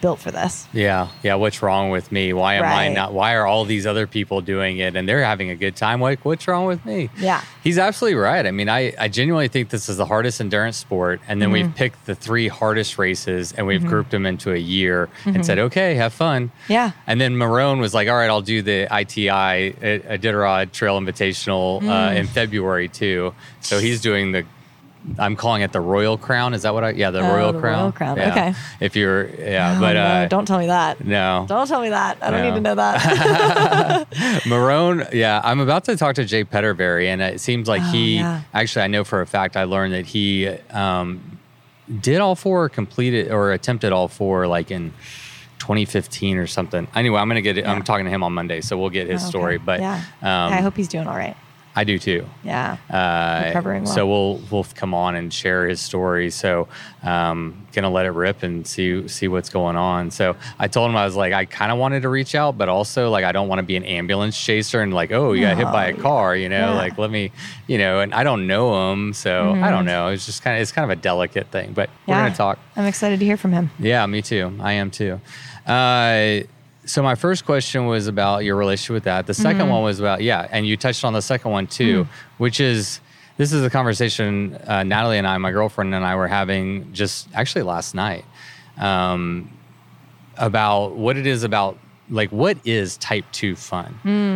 built for this? Yeah, yeah. What's wrong with me? Why am I not? Why are all these other people doing it and they're having a good time? Like, what's wrong with me? Yeah. he's absolutely right. I mean, I, I genuinely think this is the hardest endurance sport, and then Mm-hmm. we've picked the three hardest races and we've grouped them into a year and said, okay, have fun. Mm-hmm. Yeah. And then Marone was like, all right, I'll do the ITI uh, Iditarod Trail Invitational Mm. uh, in February too. So he's doing the. I'm calling it the Royal Crown. Is that what I? Yeah, the Oh, Royal the Crown. Royal Crown. Yeah. Okay. If you're, yeah, Oh, but no, uh, don't tell me that. no. Don't tell me that. I don't No. need to know that. <laughs> Marone, yeah, I'm about to talk to Jay Petervary, and it seems like Oh, he yeah. actually, I know for a fact, I learned that he um, did all four, completed or attempted all four, like in 2015 or something. Anyway, I'm gonna get it. I'm talking to him on Monday, so we'll get his Okay. story. But yeah. um, I hope he's doing all right. I do too. Yeah. Uh, well. So we'll we'll come on and share his story. So um, gonna let it rip and see see what's going on. So I told him I was like I kind of wanted to reach out, but also like I don't want to be an ambulance chaser and like oh you got hit by a car, you know, Yeah. like let me you know, and I don't know him, so I don't know. It's just kind of it's kind of a delicate thing, but we're Mm-hmm. Gonna talk. I'm excited to hear from him. Yeah, me too. I am too. Uh, so my first question was about your relationship with that. The 2nd Mm-hmm. one was about yeah, and you touched on the second one too, Mm. which is this is a conversation uh, Natalie and I, my girlfriend and I, were having just actually last night um, about what it is about like what is type 2 fun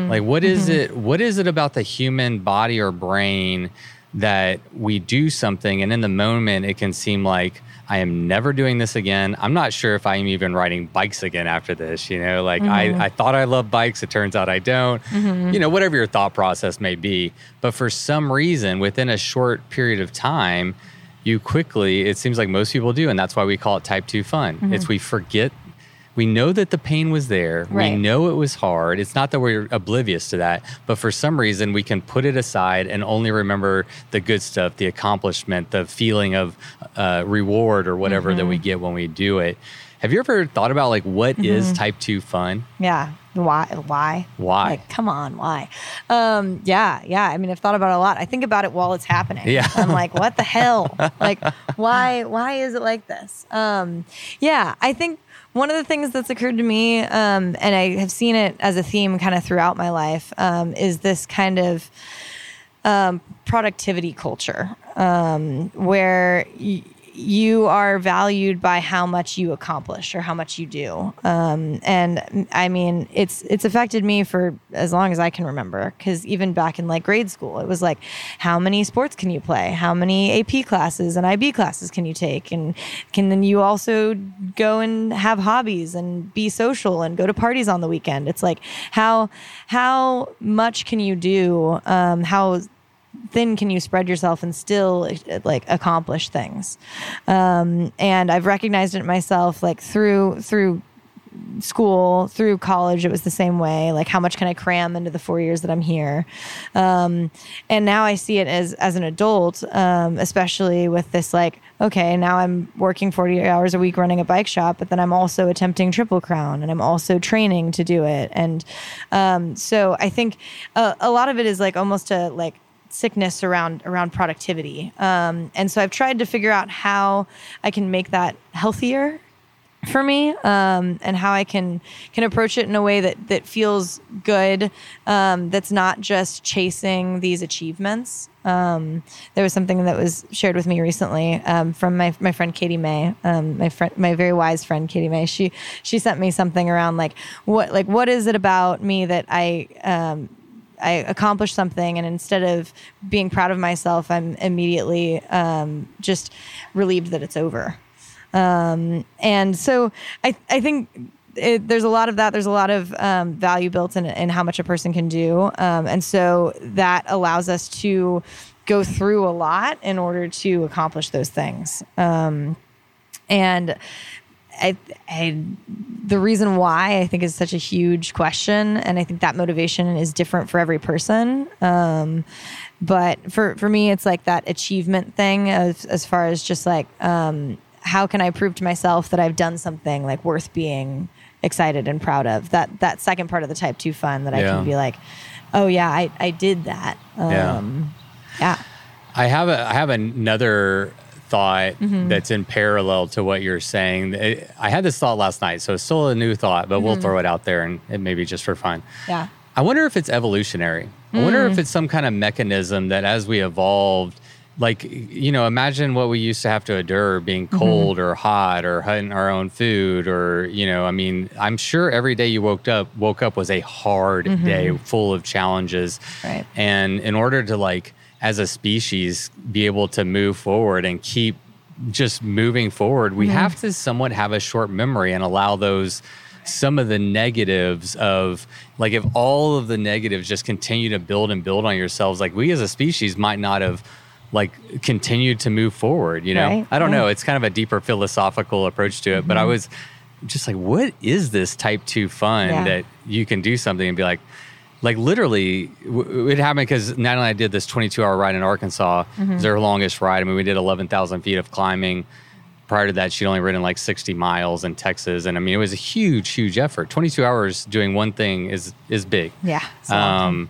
like what is it what is it about the human body or brain that we do something and in the moment it can seem like i am never doing this again. I'm not sure if i'm even riding bikes again after this you know? Like I, mm-hmm. I thought i loved bikes. It turns out i don't. Mm-hmm. You know whatever your thought process may be. But for some reason within a short period of time you quickly it seems like most people do and that's why we call it type 2 fun. Mm-hmm. It's we forget we know that the pain was there. We know it was hard. It's not that we're oblivious to that, but for some reason we can put it aside and only remember the good stuff, the accomplishment, the feeling of uh, reward or whatever that Mm-hmm. we get when we do it. Have you ever thought about like what is Mm-hmm. type 2 fun? Yeah. Why? Why? Why? Like, come on, why? Um, yeah, yeah. I mean, I've thought about it a lot. I think about it while it's happening. Yeah. I'm like, what the hell? <laughs> like, why? Why is it like this? Um, yeah. I think one of the things that's occurred to me, um, and I have seen it as a theme kind of throughout my life, um, is this kind of um, productivity culture um, where y- you are valued by how much you accomplish or how much you do. Um, and I mean, it's it's affected me for as long as I can remember. Because even back in like grade school, it was like, how many sports can you play? How many AP classes and IB classes can you take? And can then you also go and have hobbies and be social and go to parties on the weekend? It's like how how much can you do? Um, how thin can you spread yourself and still like accomplish things? Um, and i've recognized it myself like through through school through college it was the same way like how much can i cram into the four years that i'm here? Um, and now i see it as as an adult um, especially with this like okay now i'm working 40 hours a week running a bike shop but then i'm also attempting triple crown and i'm also training to do it. And um, so i think a, a lot of it is like almost a like sickness around around productivity um, and so i've tried to figure out how i can make that healthier for me um, and how I can can approach it in a way that that feels good. Um, that's not just chasing these achievements. Um, there was something that was shared with me recently um, from my my friend Katie May, um, my friend, my very wise friend Katie May. She she sent me something around like what like what is it about me that I um, I accomplished something, and instead of being proud of myself, I'm immediately um, just relieved that it's over. Um, and so I, I think it, there's a lot of that. There's a lot of um, value built in, in how much a person can do. Um, and so that allows us to go through a lot in order to accomplish those things. Um, and I, I, the reason why I think is such a huge question, and I think that motivation is different for every person. Um, but for for me, it's like that achievement thing, as as far as just like um, how can I prove to myself that I've done something like worth being excited and proud of. That that second part of the type two fun that I Yeah. can be like, oh yeah, I I did that. Yeah. Um, yeah. I have a I have another thought Mm-hmm. that's in parallel to what you're saying. It- I had this thought last night, so it's still a new thought, but Mm-hmm. we'll throw it out there and it may be just for fun. Yeah. I wonder if it's evolutionary. I wonder Mm. if it's some kind of mechanism that as we evolved, like, you know, imagine what we used to have to endure being Mm-hmm. cold or hot or hunting our own food or, you know, I mean, I'm sure every day you woke up woke up was a hard day full of challenges. Mm-hmm. Right. And in order to like as a species be able to move forward and keep just moving forward, we mm-hmm. have to somewhat have a short memory and allow those some of the negatives of like if all of the negatives just continue to build and build on yourselves, like we as a species might not have like continued to move forward, you know? Right, I don't know. It's kind of a deeper philosophical approach to it, but I mm-hmm. was just like, what is this type two fun Yeah. that you can do something and be like, like literally, it happened because Natalie and I did this 22 hour ride in Arkansas. It was our longest ride. I mean, we did 11,000 feet of climbing. Prior to that, she'd only ridden like 60 miles in Texas, and I mean, it was a huge, huge effort. 22 hours doing one thing is is big. Yeah. Um,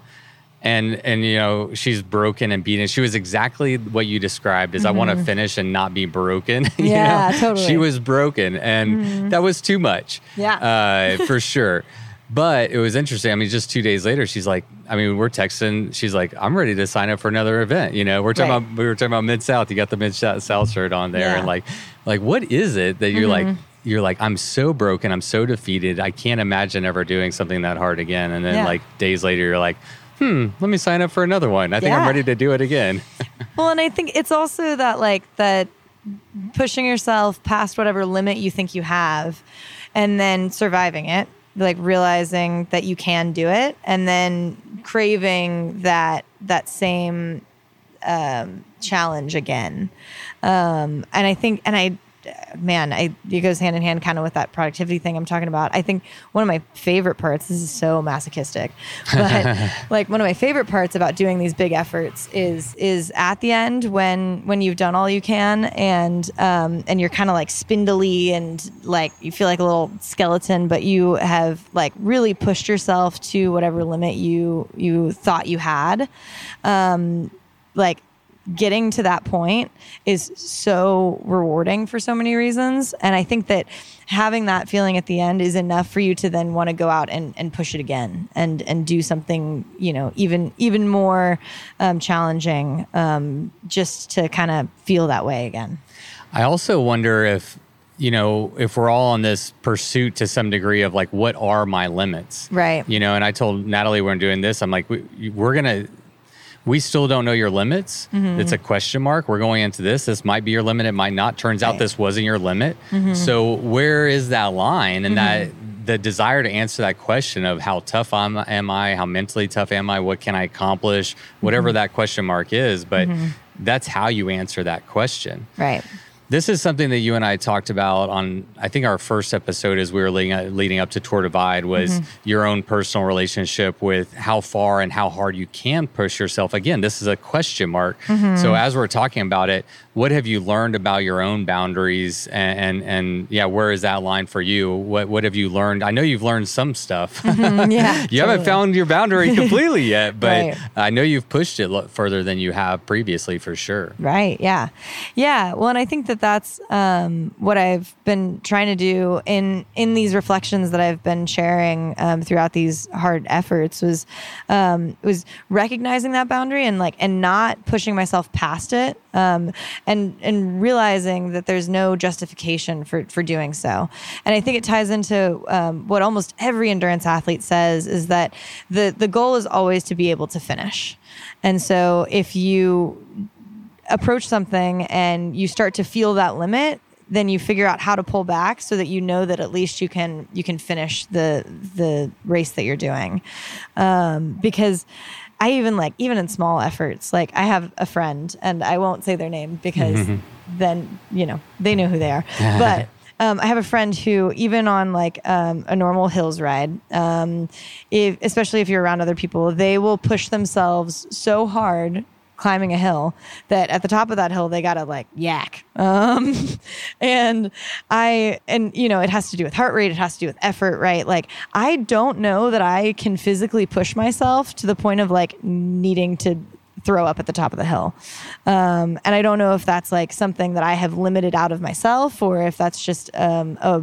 and and you know she's broken and beaten. She was exactly what you described. Is I want to finish and not be broken. <laughs> Mm-hmm. Yeah, know? totally. Mm-hmm. She was broken, and that was too much. Yeah. uh, for sure. <laughs> But it was interesting. I mean, just two days later, she's like, I mean, we're texting. She's like, I'm ready to sign up for another event. You know, we're talking Right. about we were talking about Mid South. You got the Mid South shirt on there, Yeah. Mm-hmm. and like, like what is it that you're like? You're like, I'm so broken. I'm so defeated. I can't imagine ever doing something that hard again. And then Yeah. like days later, you're like, hmm, let me sign up for another one. I think I'm ready to do it again. <laughs> Well, and I think it's also that like that pushing yourself past whatever limit you think you have and then surviving it, like realizing that you can do it and then craving that that same um, challenge again. Um, and I think and I man, I it goes hand in hand kind of with that productivity thing I'm talking about. I think one of my favorite parts. This is so masochistic, <laughs> but like one of my favorite parts about doing these big efforts is is at the end when when you've done all you can and um, and you're kind of like spindly and like you feel like a little skeleton, but you have like really pushed yourself to whatever limit you you thought you had. Um, like getting to that point is so rewarding for so many reasons. And I think that having that feeling at the end is enough for you to then want to go out and, and push it again and, and do something, you know, even, even more um, challenging um, just to kind of feel that way again. I also wonder if, you know, if we're all on this pursuit to some degree of like, what are my limits? Right. You know, and I told Natalie when doing this, I'm like, we, we're going to, we still don't know your limits. Mm-hmm. It's a question mark. We're going into this. This might be your limit. It might not. Turns out Right. this wasn't your limit. Mm-hmm. So where is that line? And that the desire to answer that question of how tough am, am I? How mentally tough am I? What can I accomplish? Whatever Mm-hmm. that question mark is, but that's how you answer that question. Right. This is something that you and I talked about on, I think our first episode as we were leading, uh, leading up to Tour Divide was mm-hmm. your own personal relationship with how far and how hard you can push yourself. Again, this is a question mark. Mm-hmm. So as we're talking about it, what have you learned about your own boundaries and, and, and yeah, where is that line for you? What, what have you learned? I know you've learned some stuff. <laughs> Yeah. <laughs> you haven't found your boundary <laughs> completely yet, but Right. I know you've pushed it lo- further than you have previously for sure. Right. Yeah. Yeah. Well, and I think that that's um, what I've been trying to do in in these reflections that I've been sharing um, throughout these hard efforts was um, was recognizing that boundary and like and not pushing myself past it um, and and realizing that there's no justification for for doing so. And I think it ties into um, what almost every endurance athlete says is that the the goal is always to be able to finish. And so if you approach something and you start to feel that limit then you figure out how to pull back so that you know that at least you can you can finish the the race that you're doing um, because i even like even in small efforts like i have a friend and i won't say their name because <laughs> then you know they know who they are. <laughs> But um, I have a friend who, even on like um, a normal hills ride, um, if, especially if you're around other people, they will push themselves so hard climbing a hill that at the top of that hill they gotta like yak. Um <laughs> and i and you know it has to do with heart rate it has to do with effort right? Like i don't know that i can physically push myself to the point of like needing to throw up at the top of the hill. Um, and i don't know if that's like something that i have limited out of myself or if that's just um, a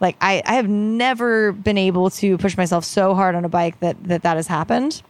like I, I have never been able to push myself so hard on a bike that that, that has happened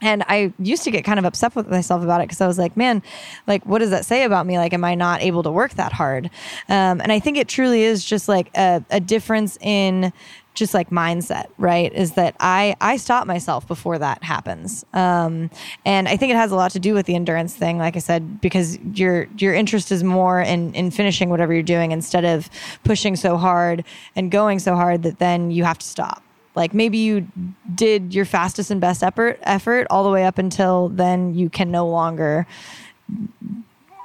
and I used to get kind of upset with myself about it because I was like, man, like, what does that say about me? Like, am I not able to work that hard? Um, and I think it truly is just like a, a difference in just like mindset, right? Is that I I stop myself before that happens, um, and I think it has a lot to do with the endurance thing. Like I said, because your your interest is more in in finishing whatever you're doing instead of pushing so hard and going so hard that then you have to stop like maybe you did your fastest and best effort effort all the way up until then you can no longer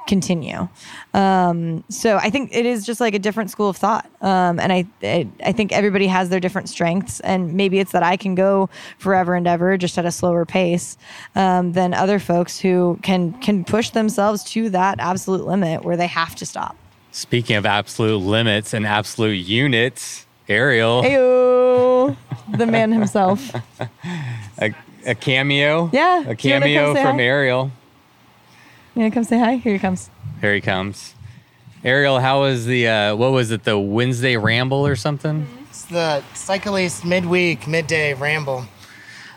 continue. Um, so i think it is just like a different school of thought. Um, and I, I i think everybody has their different strengths and maybe it's that i can go forever and ever just at a slower pace um, than other folks who can can push themselves to that absolute limit where they have to stop. Speaking of absolute limits and absolute units, Ariel, Ayo, the man himself a, a cameo. Yeah, A do you wanna cameo from hi? Ariel. you want to come say hi here he comes Here he comes. Ariel, how was the, uh, what was it, the Wednesday ramble or something? It's the Cycle East midweek, midday ramble.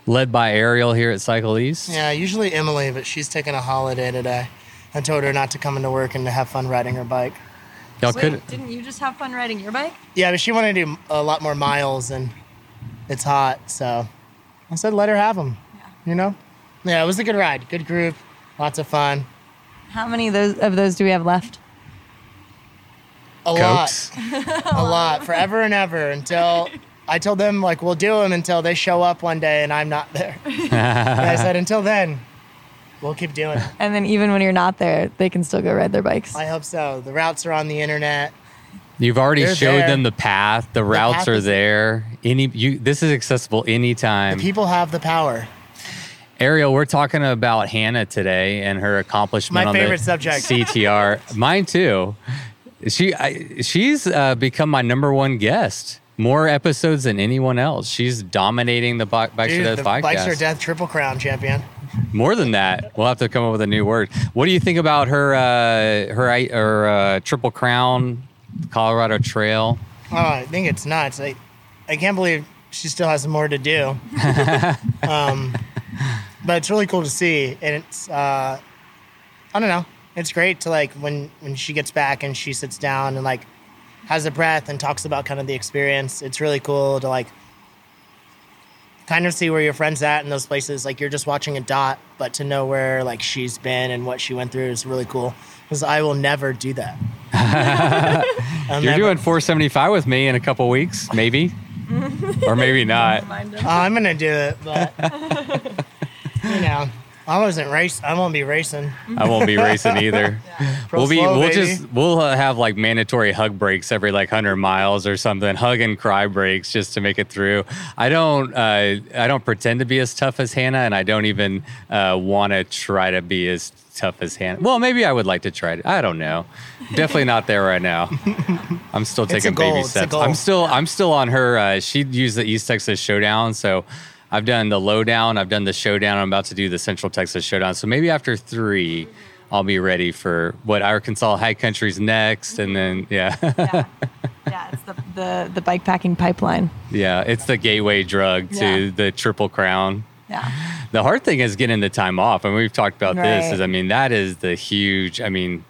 Led by Ariel here at Cycle East. Yeah, usually Emily, but she's taking a holiday today. I told her not to come into work and to have fun riding her bike. Y'all could, didn't you just have fun riding your bike? Yeah, but she wanted to do a lot more miles and it's hot, so I said let her have them. Yeah. You know? Yeah, it was a good ride. Good group. Lots of fun. How many of those of those do we have left? A Cokes. lot. <laughs> a lot. Forever and ever until I told them, like, we'll do them until they show up one day and I'm not there. <laughs> and I said, until then, we'll keep doing it. <laughs> And then even when you're not there, they can still go ride their bikes. I hope so. The routes are on the internet. You've already They're showed there. them the path. The routes path are is- there. Any you this is accessible anytime. People have the power. Ariel, we're talking about Hannah today and her accomplishment My on favorite the subject. CTR. <laughs> Mine too. She I, she's uh, become my number one guest. More episodes than anyone else. She's dominating the Bi- Bikes Dude, for Death the podcast. Bikes or Death Triple Crown champion. More than that, we'll have to come up with a new word. What do you think about her uh, her i- her uh, Triple Crown Colorado Trail? Oh, I think it's nuts. I, I can't believe she still has more to do. <laughs> um, but it's really cool to see, and it's uh, I don't know. It's great to like when when she gets back and she sits down and like has a breath and talks about kind of the experience. It's really cool to like kind of see where your friend's at in those places. Like you're just watching a dot, but to know where like she's been and what she went through is really cool. Because I will never do that. <laughs> You're never- doing 475 with me in a couple weeks, maybe, <laughs> or maybe not. Oh, I'm gonna do it, but <laughs> you know, I wasn't race. I won't be racing. I won't be racing either. <laughs> Pro We'll be slow, we'll baby. just we'll uh, have like mandatory hug breaks every like 100 miles or something, hug and cry breaks just to make it through. I don't uh, I don't pretend to be as tough as Hannah, and I don't even uh, want to try to be as tough as Hannah. Well, maybe I would like to try it. I don't know. Definitely not there right now. <laughs> I'm still taking baby steps. I'm still I'm still on her. Uh, she used the East Texas Showdown, so I've done the lowdown. I've done the showdown. I'm about to do the Central Texas Showdown. So maybe after three, I'll be ready for what Arkansas High Country's next, and then mm-hmm. yeah, yeah, yeah. It's the the the bike packing pipeline. yeah, it's the gateway drug to Yeah. the Triple Crown. Yeah, The hard thing is getting the time off, and we've talked about this. Is I mean that is the huge. I mean.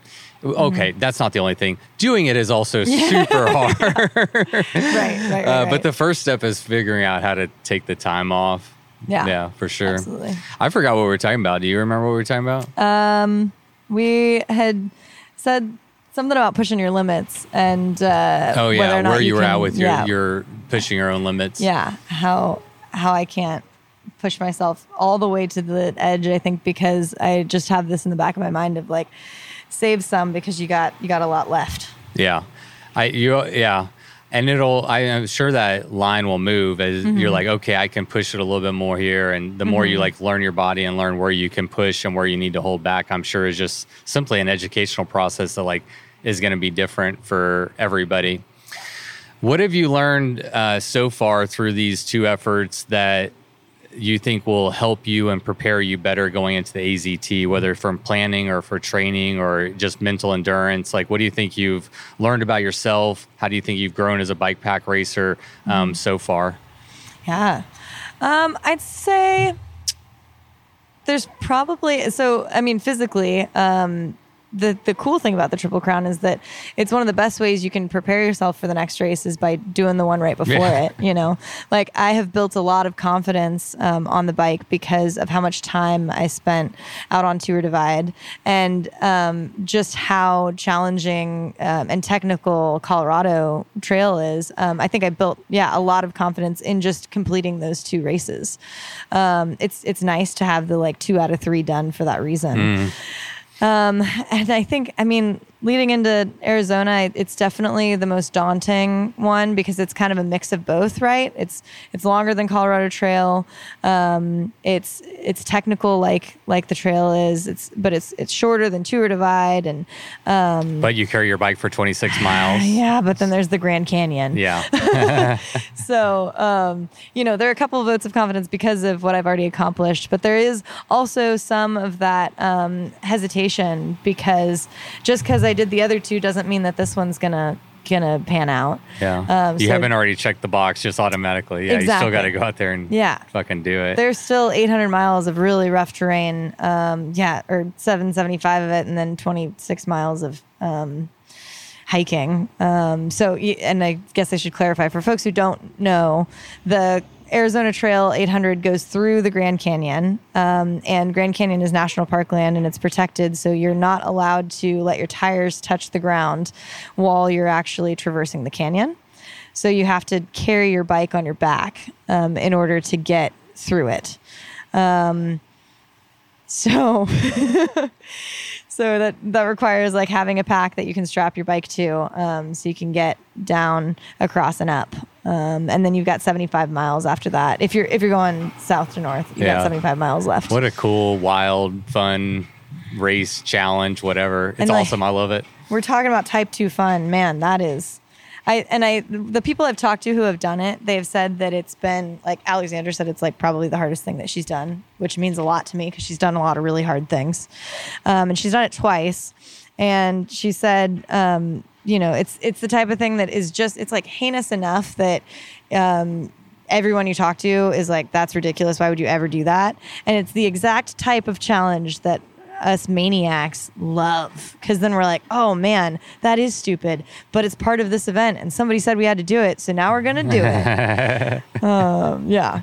Okay, Mm-hmm. that's not the only thing. Doing it is also <laughs> super hard. right, right, right. <laughs> Uh, right. But the first step is figuring out how to take the time off. Yeah. Yeah, for sure. Absolutely. I forgot what we were talking about. Do you remember what we were talking about? Um, we had said something about pushing your limits and uh, oh yeah, where you, were can- at with your yeah, your pushing your own limits. yeah how how I can't push myself all the way to the edge. I think because I just have this in the back of my mind of like save some because you got you got a lot left. Yeah. I you yeah. And it'll I am sure that line will move as Mm-hmm. you're like, okay, I can push it a little bit more here. And the more you like learn your body and learn where you can push and where you need to hold back, I'm sure is just simply an educational process that like is gonna be different for everybody. What have you learned uh, so far through these two efforts that you think will help you and prepare you better going into the AZT, whether from planning or for training or just mental endurance? Like, what do you think you've learned about yourself? How do you think you've grown as a bike pack racer um, so far? Yeah. Um, I'd say there's probably so I mean physically, um, the the cool thing about the triple crown is that it's one of the best ways you can prepare yourself for the next race is by doing the one right before Yeah. it. You know, like I have built a lot of confidence um, on the bike because of how much time I spent out on Tour Divide and um, just how challenging um, and technical Colorado Trail is. Um, I think I built yeah a lot of confidence in just completing those two races. Um, it's it's nice to have the like two out of three done for that reason. Um, <laughs> and I think, I mean, leading into Arizona, it's definitely the most daunting one because it's kind of a mix of both, right? It's it's longer than Colorado Trail. Um, it's it's technical like like the trail is. It's but it's it's shorter than Tour Divide, and But you carry your bike for 26 <sighs> miles. yeah. But then there's the Grand Canyon. Yeah. <laughs> <laughs> so um, you know there are a couple of votes of confidence because of what I've already accomplished, but there is also some of that um, hesitation because just because I did the other two doesn't mean that this one's gonna gonna pan out. Yeah. Um, you so- haven't already checked the box just automatically. Yeah. You still got to go out there and Yeah. fucking do it. There's still 800 miles of really rough terrain. Um, yeah, or 775 of it, and then 26 miles of um, hiking. Um, so, and I guess I should clarify for folks who don't know, the Arizona Trail 800 goes through the Grand Canyon, um, and Grand Canyon is national park land and it's protected. So you're not allowed to let your tires touch the ground while you're actually traversing the canyon. So you have to carry your bike on your back um, in order to get through it. Um, so, <laughs> so that that requires like having a pack that you can strap your bike to, um, so you can get down, across, and up. Um, and then you've got 75 miles after that. If you're if you're going south to north, you Yeah. got 75 miles left. What a cool, wild, fun race challenge, whatever. It's And, like- awesome. I love it. We're talking about type two fun, man. That is, I and I the people I've talked to who have done it, they've said that it's been like Alexandra said it's like probably the hardest thing that she's done, which means a lot to me because she's done a lot of really hard things, um, and she's done it twice, and she said, um, you know, it's it's the type of thing that is just it's like heinous enough that. Um, everyone you talk to is like, that's ridiculous. Why would you ever do that? And it's the exact type of challenge that us maniacs love because then we're like, oh man, that is stupid, but it's part of this event and somebody said we had to do it. So now we're going to do it. <laughs> um, yeah.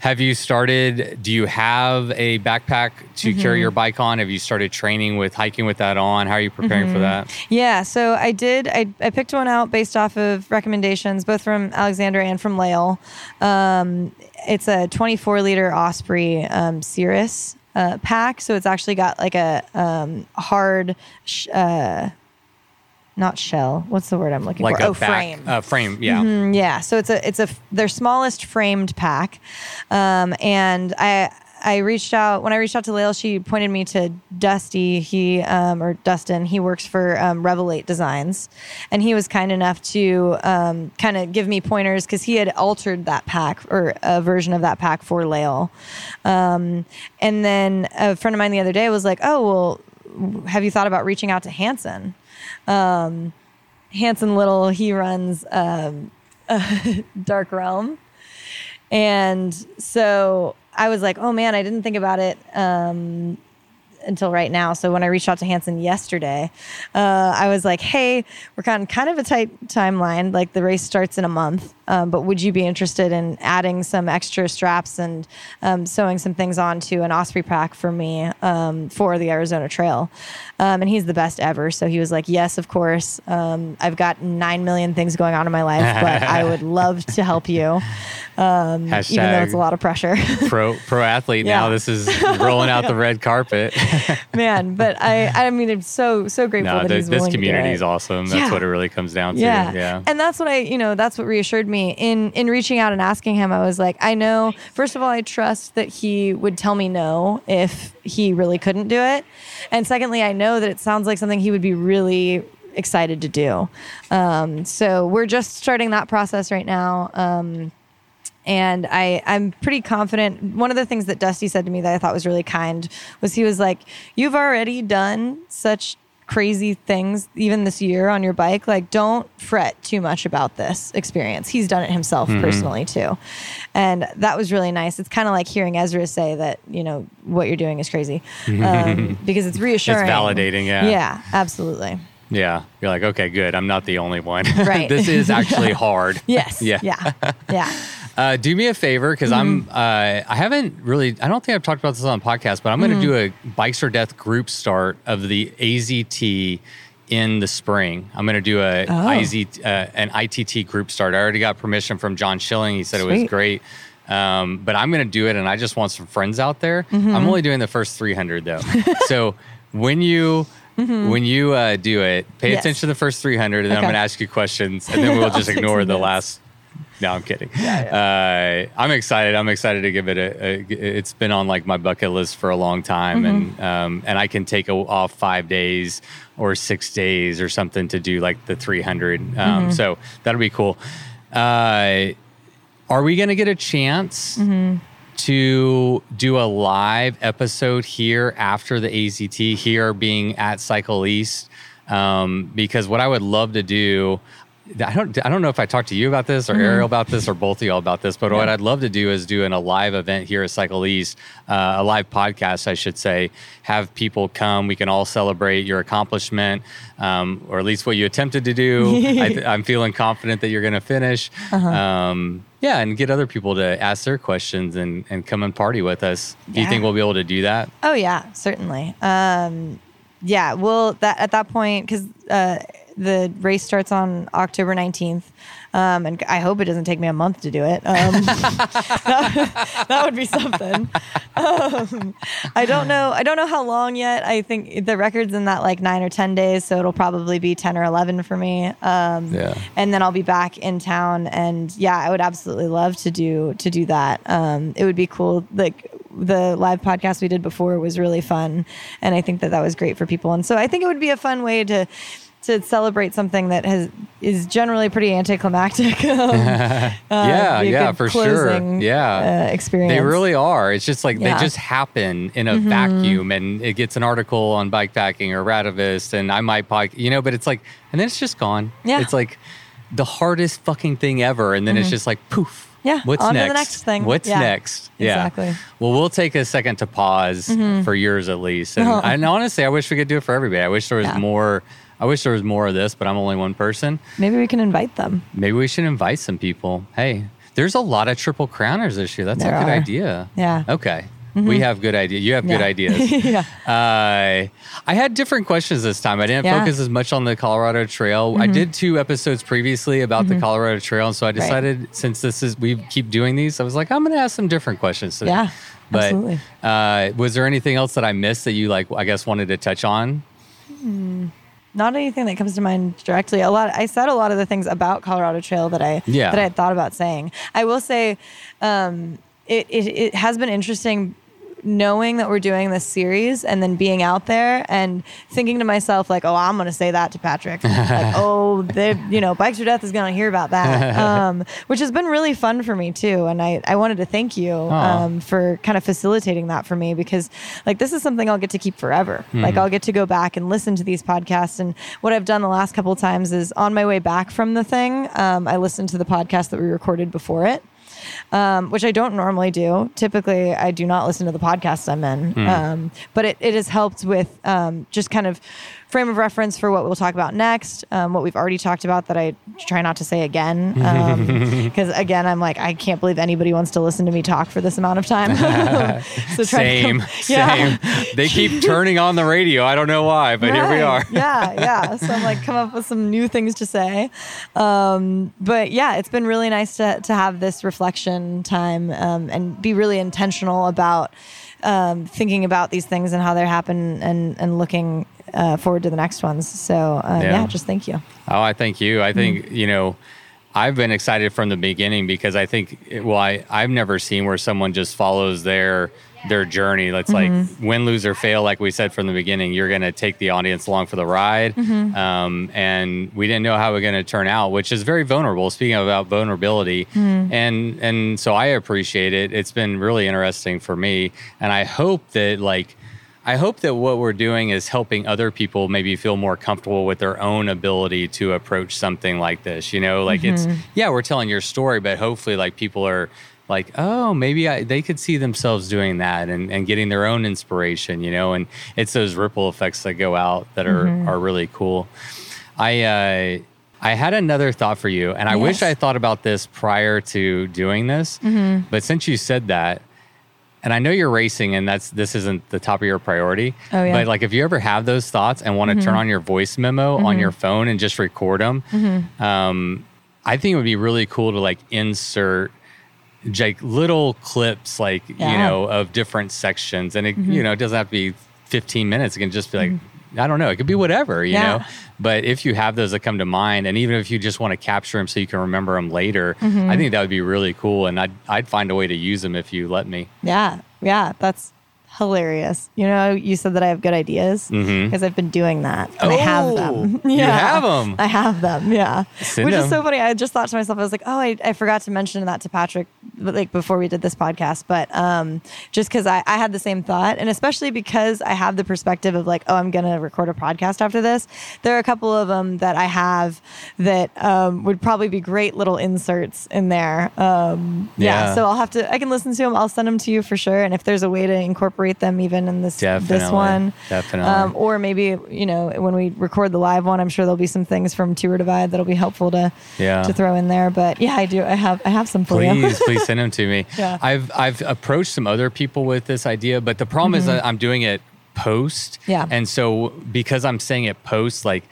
Have you started? Do you have a backpack to Mm-hmm. carry your bike on? Have you started training with hiking with that on? How are you preparing Mm-hmm. for that? Yeah, so I did. I, I picked one out based off of recommendations, both from Alexandra and from Lael. Um, it's a 24 liter Osprey um, Sirrus uh, pack, so it's actually got like a um, hard, sh- uh, not shell. What's the word I'm looking Like for? a oh, back, frame. Uh, frame, yeah. Mm, yeah, so it's a it's a their smallest framed pack, um, and I I reached out when I reached out to Lael. She pointed me to Dusty. He um, or Dustin. He works for um, Revelate Designs, and he was kind enough to um, kind of give me pointers because he had altered that pack or a version of that pack for Lael. Um, and then a friend of mine the other day was like, "Oh well, have you thought about reaching out to Hanson?" Hanson Little, he runs um, <laughs> Dark Realm. And so I was like, oh man, I didn't think about it. Um, until right now. So when I reached out to Hanson yesterday, uh, I was like, hey, we're on kind of a tight timeline. Like the race starts in a month, um, but would you be interested in adding some extra straps and um, sewing some things onto an Osprey pack for me um, for the Arizona Trail? Um, and he's the best ever. So he was like, yes, of course. Um, I've got nine million things going on in my life, but I would <laughs> love to help you, um, even though it's a lot of pressure. pro pro athlete <laughs> now. This is rolling out the red carpet. <laughs> <laughs> man. But I, I mean, I'm so so grateful no, that th- he's this willing community to do is awesome. That's Yeah. what it really comes down to. Yeah. Yeah. and that's what I, you know, that's what reassured me in in reaching out and asking him. I was like, I know. First of all, I trust that he would tell me no if he really couldn't do it, and secondly, I know that it sounds like something he would be really excited to do. Um, so we're just starting that process right now. Um, and I, I'm pretty confident. One of the things that Dusty said to me that I thought was really kind was he was like, You've already done such crazy things even this year on your bike. Like, don't fret too much about this experience. He's done it himself personally too. And that was really nice. It's kind of like hearing Ezra say that, you know, what you're doing is crazy <laughs> um, because it's reassuring. it's validating, yeah. Yeah, absolutely. Yeah. You're like, okay, good. I'm not the only one. Right. <laughs> this is actually <laughs> hard. Yes. Yeah. Yeah. Yeah. Uh, do me a favor because Mm-hmm. I'm. Uh, I haven't really. I don't think I've talked about this on the podcast, but I'm going to do a Mm-hmm. Bikes or Death group start of the AZT in the spring. I'm going to do a Oh. IZ, uh, an ITT group start. I already got permission from John Schilling. He said it was great. Um, but I'm going to do it, and I just want some friends out there. Mm-hmm. I'm only doing the first 300 though. <laughs> so when you when you uh, do it, pay Mm-hmm. Yes. attention to the first 300, and then I'm going to ask you questions, and then we'll <laughs> just ignore the last no, I'm kidding. Uh, I'm excited. I'm excited to give it a, a. It's been on like my bucket list for a long time, Mm-hmm. and um, and I can take a, off five days or six days or something to do like the 300. Um, Mm-hmm. So that'll be cool. Uh, are we going to get a chance Mm-hmm. to do a live episode here after the AZT? Here being at Cycle East, um, because what I would love to do. I don't. I don't know if I talked to you about this or Ariel about this or both of y'all about this. But what I'd love to do is do in a live event here at Cycle East, uh, a live podcast, I should say. Have people come. We can all celebrate your accomplishment, um, or at least what you attempted to do. <laughs> I, I'm feeling confident that you're going to finish. Um, yeah, and get other people to ask their questions and and come and party with us. Do you think we'll be able to do that? Oh yeah, certainly. Um, yeah, well, that at that point, because uh, the race starts on October nineteenth, Um, and I hope it doesn't take me a month to do it. Um, that, <laughs> that would be something. Um, I don't know. I don't know how long yet. I think the record's in that like nine or 10 days. So it'll probably be 10 or 11 for me. Um, Yeah. And then I'll be back in town. And yeah, I would absolutely love to do, to do that. Um, it would be cool. Like the live podcast we did before was really fun. And I think that that was great for people. And so I think it would be a fun way to, to celebrate something that has is generally pretty anticlimactic. <laughs> Um, <laughs> uh, yeah, a yeah, for sure. Yeah. uh, experience. They really are. It's just like Yeah. Mm-hmm. they just happen in a vacuum, and it gets an article on bikepacking or Radavist, and I might bike, you know, but it's like, and then it's just gone. Yeah. It's like the hardest fucking thing ever, and then it's just like poof. Mm-hmm. Yeah, What's on to the next? next thing. What's Yeah, next? Yeah. exactly. Mm-hmm. Well, we'll take a second to pause for yours at least. And, <laughs> and honestly, I wish we could do it for everybody. I wish there was Yeah. more. I wish there was more of this, but I'm only one person. Maybe we can invite them. Maybe we should invite some people. Hey, there's a lot of triple crowners this year. That's There a good are. idea. Yeah. Okay. We have good ideas. You have good ideas. <laughs> yeah. Uh, I had different questions this time. I didn't Yeah. Mm-hmm. focus as much on the Colorado Trail. I did two episodes previously about the Colorado Trail, and so I decided since this is we keep doing these, I was like, I'm going to ask some different questions today. Yeah, But absolutely. uh, was there anything else that I missed that you like? I guess wanted to touch on. Not anything that comes to mind directly. A lot. I said a lot of the things about Colorado Trail that I Yeah. that I had thought about saying. I will say, um, it, it it has been interesting knowing that we're doing this series and then being out there and thinking to myself like, oh, I'm gonna say that to Patrick. like, <laughs> oh, they, you know, Bikes or Death is gonna hear about that, <laughs> um, which has been really fun for me too. And I I wanted to thank you um, for kind of facilitating that for me because like this is something I'll get to keep forever. Like I'll get to go back and listen to these podcasts. And what I've done the last couple of times is on my way back from the thing, um, I listened to the podcast that we recorded before it um, which I don't normally do. Typically, I do not listen to the podcast I'm in. Um, but it, it has helped with um, just kind of frame of reference for what we'll talk about next, um, what we've already talked about that I try not to say again. <laughs> Because again, I'm like, I can't believe anybody wants to listen to me talk for this amount of time. <laughs> so try to Same, come- <laughs> yeah. same. They keep turning on the radio. I don't know why, but here we are. yeah, yeah. So I'm like, come up with some new things to say. Um, but yeah, it's been really nice to to have this reflection time um, and be really intentional about um, thinking about these things and how they happen and and looking uh, forward to the next ones. So uh, Yeah. yeah. just thank you. Oh, I thank you. I Mm-hmm. think, you know, I've been excited from the beginning because I think, well, I, I've never seen where someone just follows their their journey. Let's Mm-hmm. like win, lose, or fail. Like we said from the beginning, you're going to take the audience along for the ride. Mm-hmm. Um, and we didn't know how we're going to turn out, which is very vulnerable. Speaking about vulnerability, Mm-hmm. and and so I appreciate it. It's been really interesting for me, and I hope that like. I hope that what we're doing is helping other people maybe feel more comfortable with their own ability to approach something like this. You know, like it's mm-hmm. yeah, we're telling your story, but hopefully, like people are like, oh, maybe I, they could see themselves doing that and, and getting their own inspiration. You know, and it's those ripple effects that go out that are mm-hmm. are really cool. I uh, I had another thought for you, and I wish I thought about this prior to doing this, mm-hmm. but since you said that and I know you're racing and that's this isn't the top of your priority. Oh, yeah. But like if you ever have those thoughts and want to turn mm-hmm. on your voice memo on mm-hmm. your phone and just record them, mm-hmm. um, I think it would be really cool to like insert like little clips like you know of different sections. And it you know it doesn't have to be 15 minutes. It can just be like i don't know. It could be whatever you Yeah. know but if you have those that come to mind and even if you just want to capture them so you can remember them later Mm-hmm. i think that would be really cool and i'd, I'd find a way to use them if you let me. Yeah, yeah, that's hilarious. You know, you said that I have good ideas because I've been doing that and I have them. Mm-hmm. Oh, <laughs> you have 'em. I have them. Yeah, Send which 'em. is so funny. I just thought to myself, I was like, oh, I, I forgot to mention that to Patrick, but, like before we did this podcast. But um, just because I, I had the same thought, and especially because I have the perspective of like, oh, I'm gonna record a podcast after this. There are a couple of them that I have that um, would probably be great little inserts in there. Um, yeah. Yeah. So I'll have to. I can listen to them. I'll send them to you for sure. And if there's a way to incorporate them even in this this one, Definitely. um, or maybe you know when we record the live one, I'm sure there'll be some things from Tour Divide that'll be helpful to Yeah. to throw in there. But yeah, I do. I have I have some for please please <laughs> send them to me Yeah. i've i've approached some other people with this idea but the problem is that i'm doing it post Mm-hmm. Yeah. and so because i'm saying it post like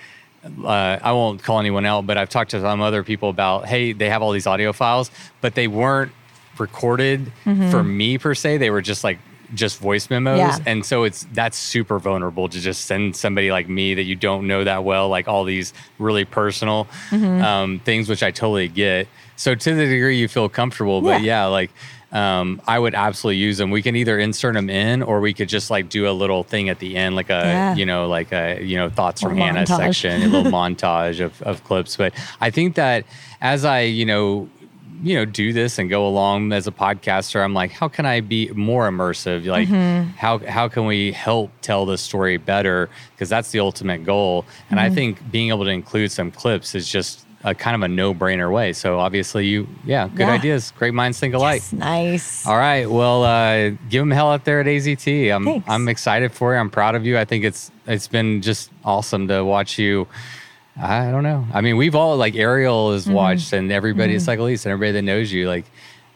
uh, I won't call anyone out, but I've talked to some other people about, hey, they have all these audio files, but they weren't recorded for me per se. They were just like just voice memos, Yeah. and so it's that's super vulnerable to just send somebody like me that you don't know that well, like all these really personal um, things, which I totally get. So to the degree you feel comfortable, but Yeah. yeah, like. Um, I would absolutely use them. We can either insert them in, or we could just like do a little thing at the end, like a Yeah. you know, like a you know thoughts from Hannah montage. section, a little montage of, of clips. But I think that as I, you know, you know, do this and go along as a podcaster, I'm like, how can I be more immersive? Like, Mm-hmm. how how can we help tell the story better? Because that's the ultimate goal. And Mm-hmm. I think being able to include some clips is just a kind of a no brainer way. So obviously, you, yeah, good Yeah. ideas. Great minds think alike. It's nice. All right. Well, uh, give them hell out there at AZT. I'm Thanks. I'm excited for you. I'm proud of you. I think it's it's been just awesome to watch you. I don't know. I mean, we've all like Ariel has Mm-hmm. watched, and everybody at Cycle East and everybody that knows you, like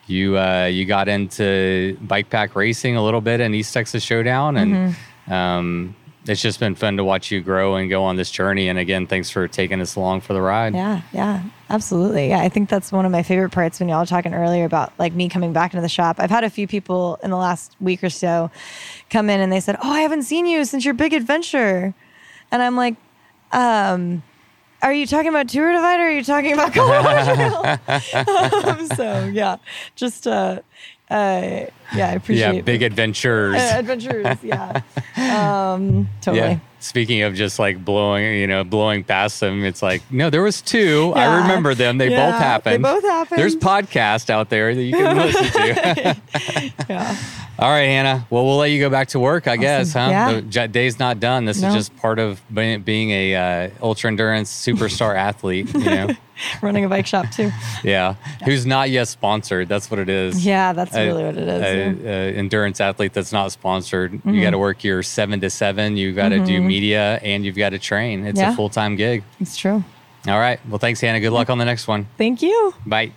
you uh, you got into bike pack racing a little bit in East Texas Showdown, and Mm-hmm. um, it's just been fun to watch you grow and go on this journey. And again, thanks for taking us along for the ride. Yeah, yeah, absolutely. Yeah, I think that's one of my favorite parts when y'all were talking earlier about like me coming back into the shop. I've had a few people in the last week or so come in and they said, "Oh, I haven't seen you since your big adventure," and I'm like, um. Are you talking about Tour Divide or are you talking about <laughs> Colorado <laughs> um, so yeah, just uh, uh, yeah, I appreciate Yeah, big adventures. uh, adventures. Yeah, um, totally. Yeah. Speaking of just like blowing, you know, blowing past them, it's like, no, there was two. I remember them. They Yeah, both happened. they both happened. There's podcast out there that you can listen to. <laughs> Yeah. All right, Hannah. Well, we'll let you go back to work, I guess, huh? Yeah. The day's not done. This No. is just part of being, a uh, ultra endurance superstar <laughs> athlete. You know, <laughs> Running a bike shop too. <laughs> yeah, who's not yet sponsored. That's what it is. Yeah, that's a- really what it is. a- yeah. Mm-hmm. a endurance athlete that's not sponsored. You got to work your seven to seven. You got to do media, and you've got to train. It's Yeah. a full time gig. It's true. All right. Well, thanks, Hannah. Good luck on the next one. Thank you. Bye.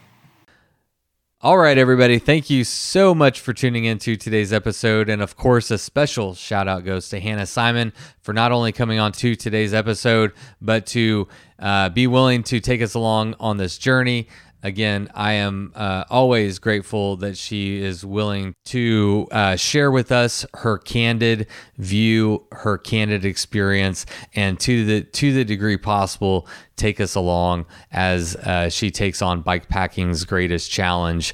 All right, everybody. Thank you so much for tuning into today's episode. And of course, a special shout out goes to Hannah Simon for not only coming on to today's episode, but to uh, be willing to take us along on this journey. Again, I am uh, always grateful that she is willing to uh, share with us her candid view, her candid experience, and to the to the degree possible, take us along as uh, she takes on bikepacking's greatest challenge.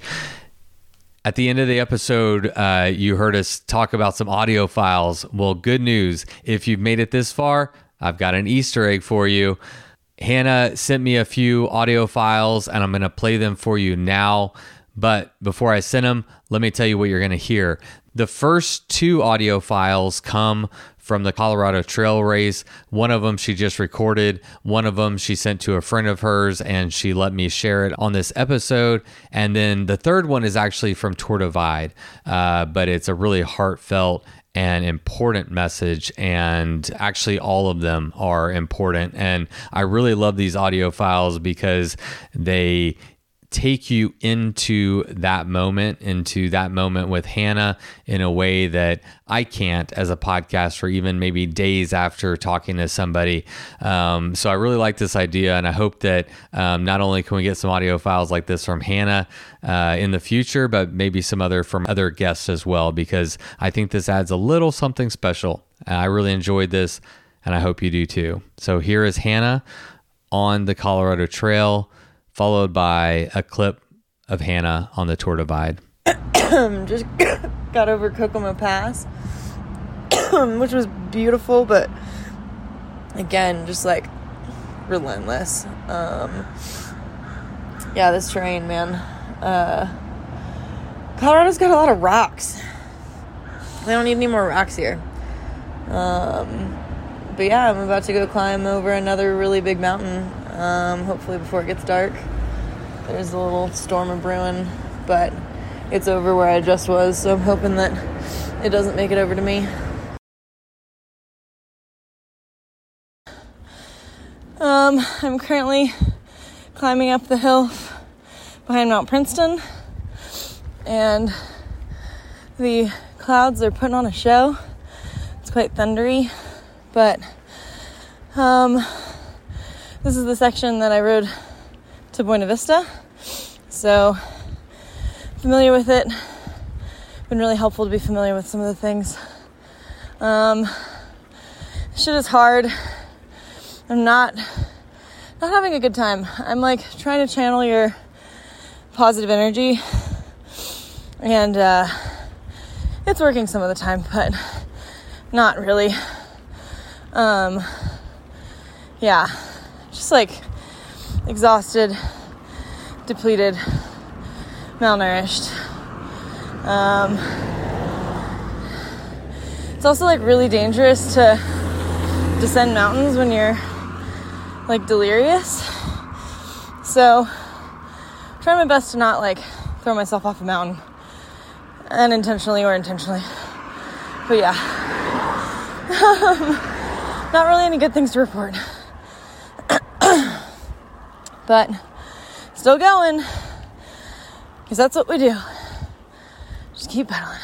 At the end of the episode, uh, you heard us talk about some audio files. Well, good news. If you've made it this far, I've got an Easter egg for you. Hannah sent me a few audio files and I'm going to play them for you now. But before I send them, let me tell you what you're going to hear. The first two audio files come from the Colorado Trail Race. One of them she just recorded, one of them she sent to a friend of hers, and she let me share it on this episode. And then the third one is actually from Tour Divide, uh, but it's a really heartfelt and important message and actually all of them are important. And i really love these audio files because they take you into that moment into that moment with hannah in a way that i can't as a podcast podcaster even maybe days after talking to somebody. Um, so i really like this idea and i hope that um, not only can we get some audio files like this from hannah uh, in the future but maybe some other from other guests as well because i think this adds a little something special. I really enjoyed this and i hope you do too. So here is hannah on the colorado trail followed by a clip of hannah on the tour divide <coughs> just <coughs> got over Kokomo Pass, <coughs> which was beautiful, but again, just like relentless. Um, yeah, this terrain, man. Uh, Colorado's got a lot of rocks. They don't need any more rocks here. Um, but yeah, I'm about to go climb over another really big mountain. Um, hopefully before it gets dark. There's a little storm of brewing, but it's over where I just was, so I'm hoping that it doesn't make it over to me. Um, I'm currently climbing up the hill behind Mount Princeton, and the clouds are putting on a show. It's quite thundery, but um, this is the section that I rode to Buena Vista. So, familiar with it. Been really helpful to be familiar with some of the things. Um, shit is hard. I'm not not having a good time. I'm like trying to channel your positive energy, and uh, it's working some of the time, but not really. Um, yeah, just like exhausted, depleted, malnourished. Um, it's also like really dangerous to descend mountains when you're like delirious. So, try my best to not like throw myself off a mountain unintentionally or intentionally. But yeah, <laughs> not really any good things to report. <clears throat> but still going because that's what we do. Just keep pedaling.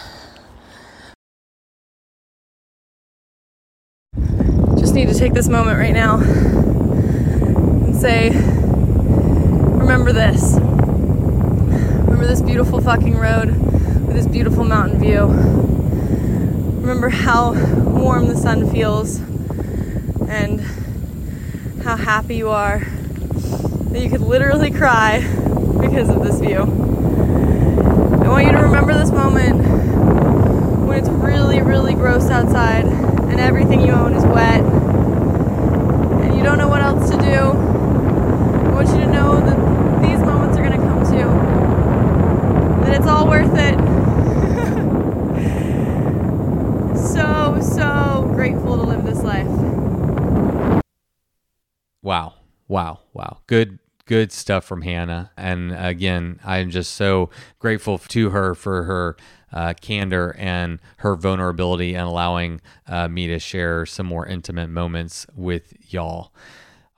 Just need to take this moment right now and say, remember this. Remember this beautiful fucking road with this beautiful mountain view. Remember how warm the sun feels and how happy you are that you could literally cry because of this view. I want you to remember this moment when it's really, really gross outside and everything you own is wet and you don't know what else to do. I want you to know that these moments are going to come too. That it's all worth it. <laughs> so, so grateful to live this life. Wow. Wow. Wow. Good good stuff from Hannah. And again, I'm just so grateful to her for her uh, candor and her vulnerability and allowing uh, me to share some more intimate moments with y'all.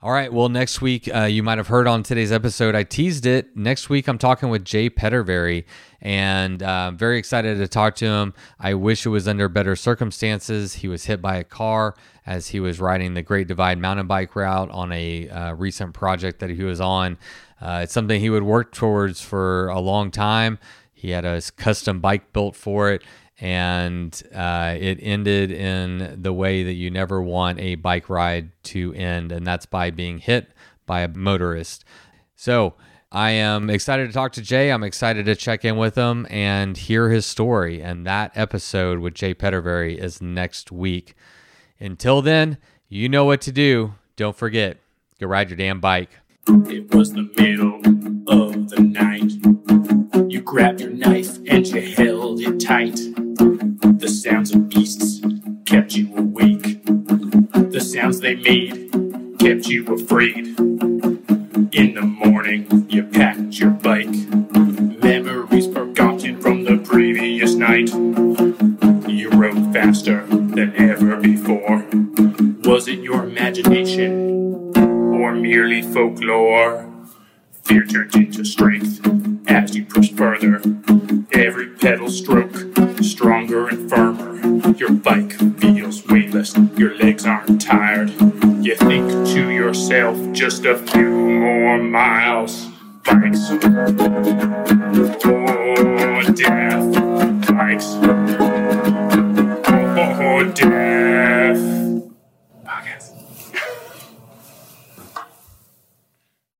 All right. Well, next week, uh, you might have heard on today's episode, I teased it. Next week, I'm talking with Jay Petervary, and uh, very excited to talk to him. I wish it was under better circumstances. He was hit by a car as he was riding the Great Divide mountain bike route on a uh, recent project that he was on. Uh, it's something he would work towards for a long time. He had a custom bike built for it, and uh, it ended in the way that you never want a bike ride to end, and that's by being hit by a motorist. So, I am excited to talk to Jay. I'm excited to check in with him and hear his story. And that episode with Jay Petervary is next week. Until then, you know what to do. Don't forget, go ride your damn bike. It was the middle of the night. You grabbed your knife and you held it tight. The sounds of beasts kept you awake. The sounds they made kept you afraid. In the morning, you packed your bike. Memories forgotten from the previous night. You rode faster than ever. Was it your imagination or merely folklore? Fear turned into strength as you pushed further. Every pedal stroke stronger and firmer. Your bike feels weightless, your legs aren't tired. You think to yourself just a few more miles. Bikes, oh death, bikes, oh death.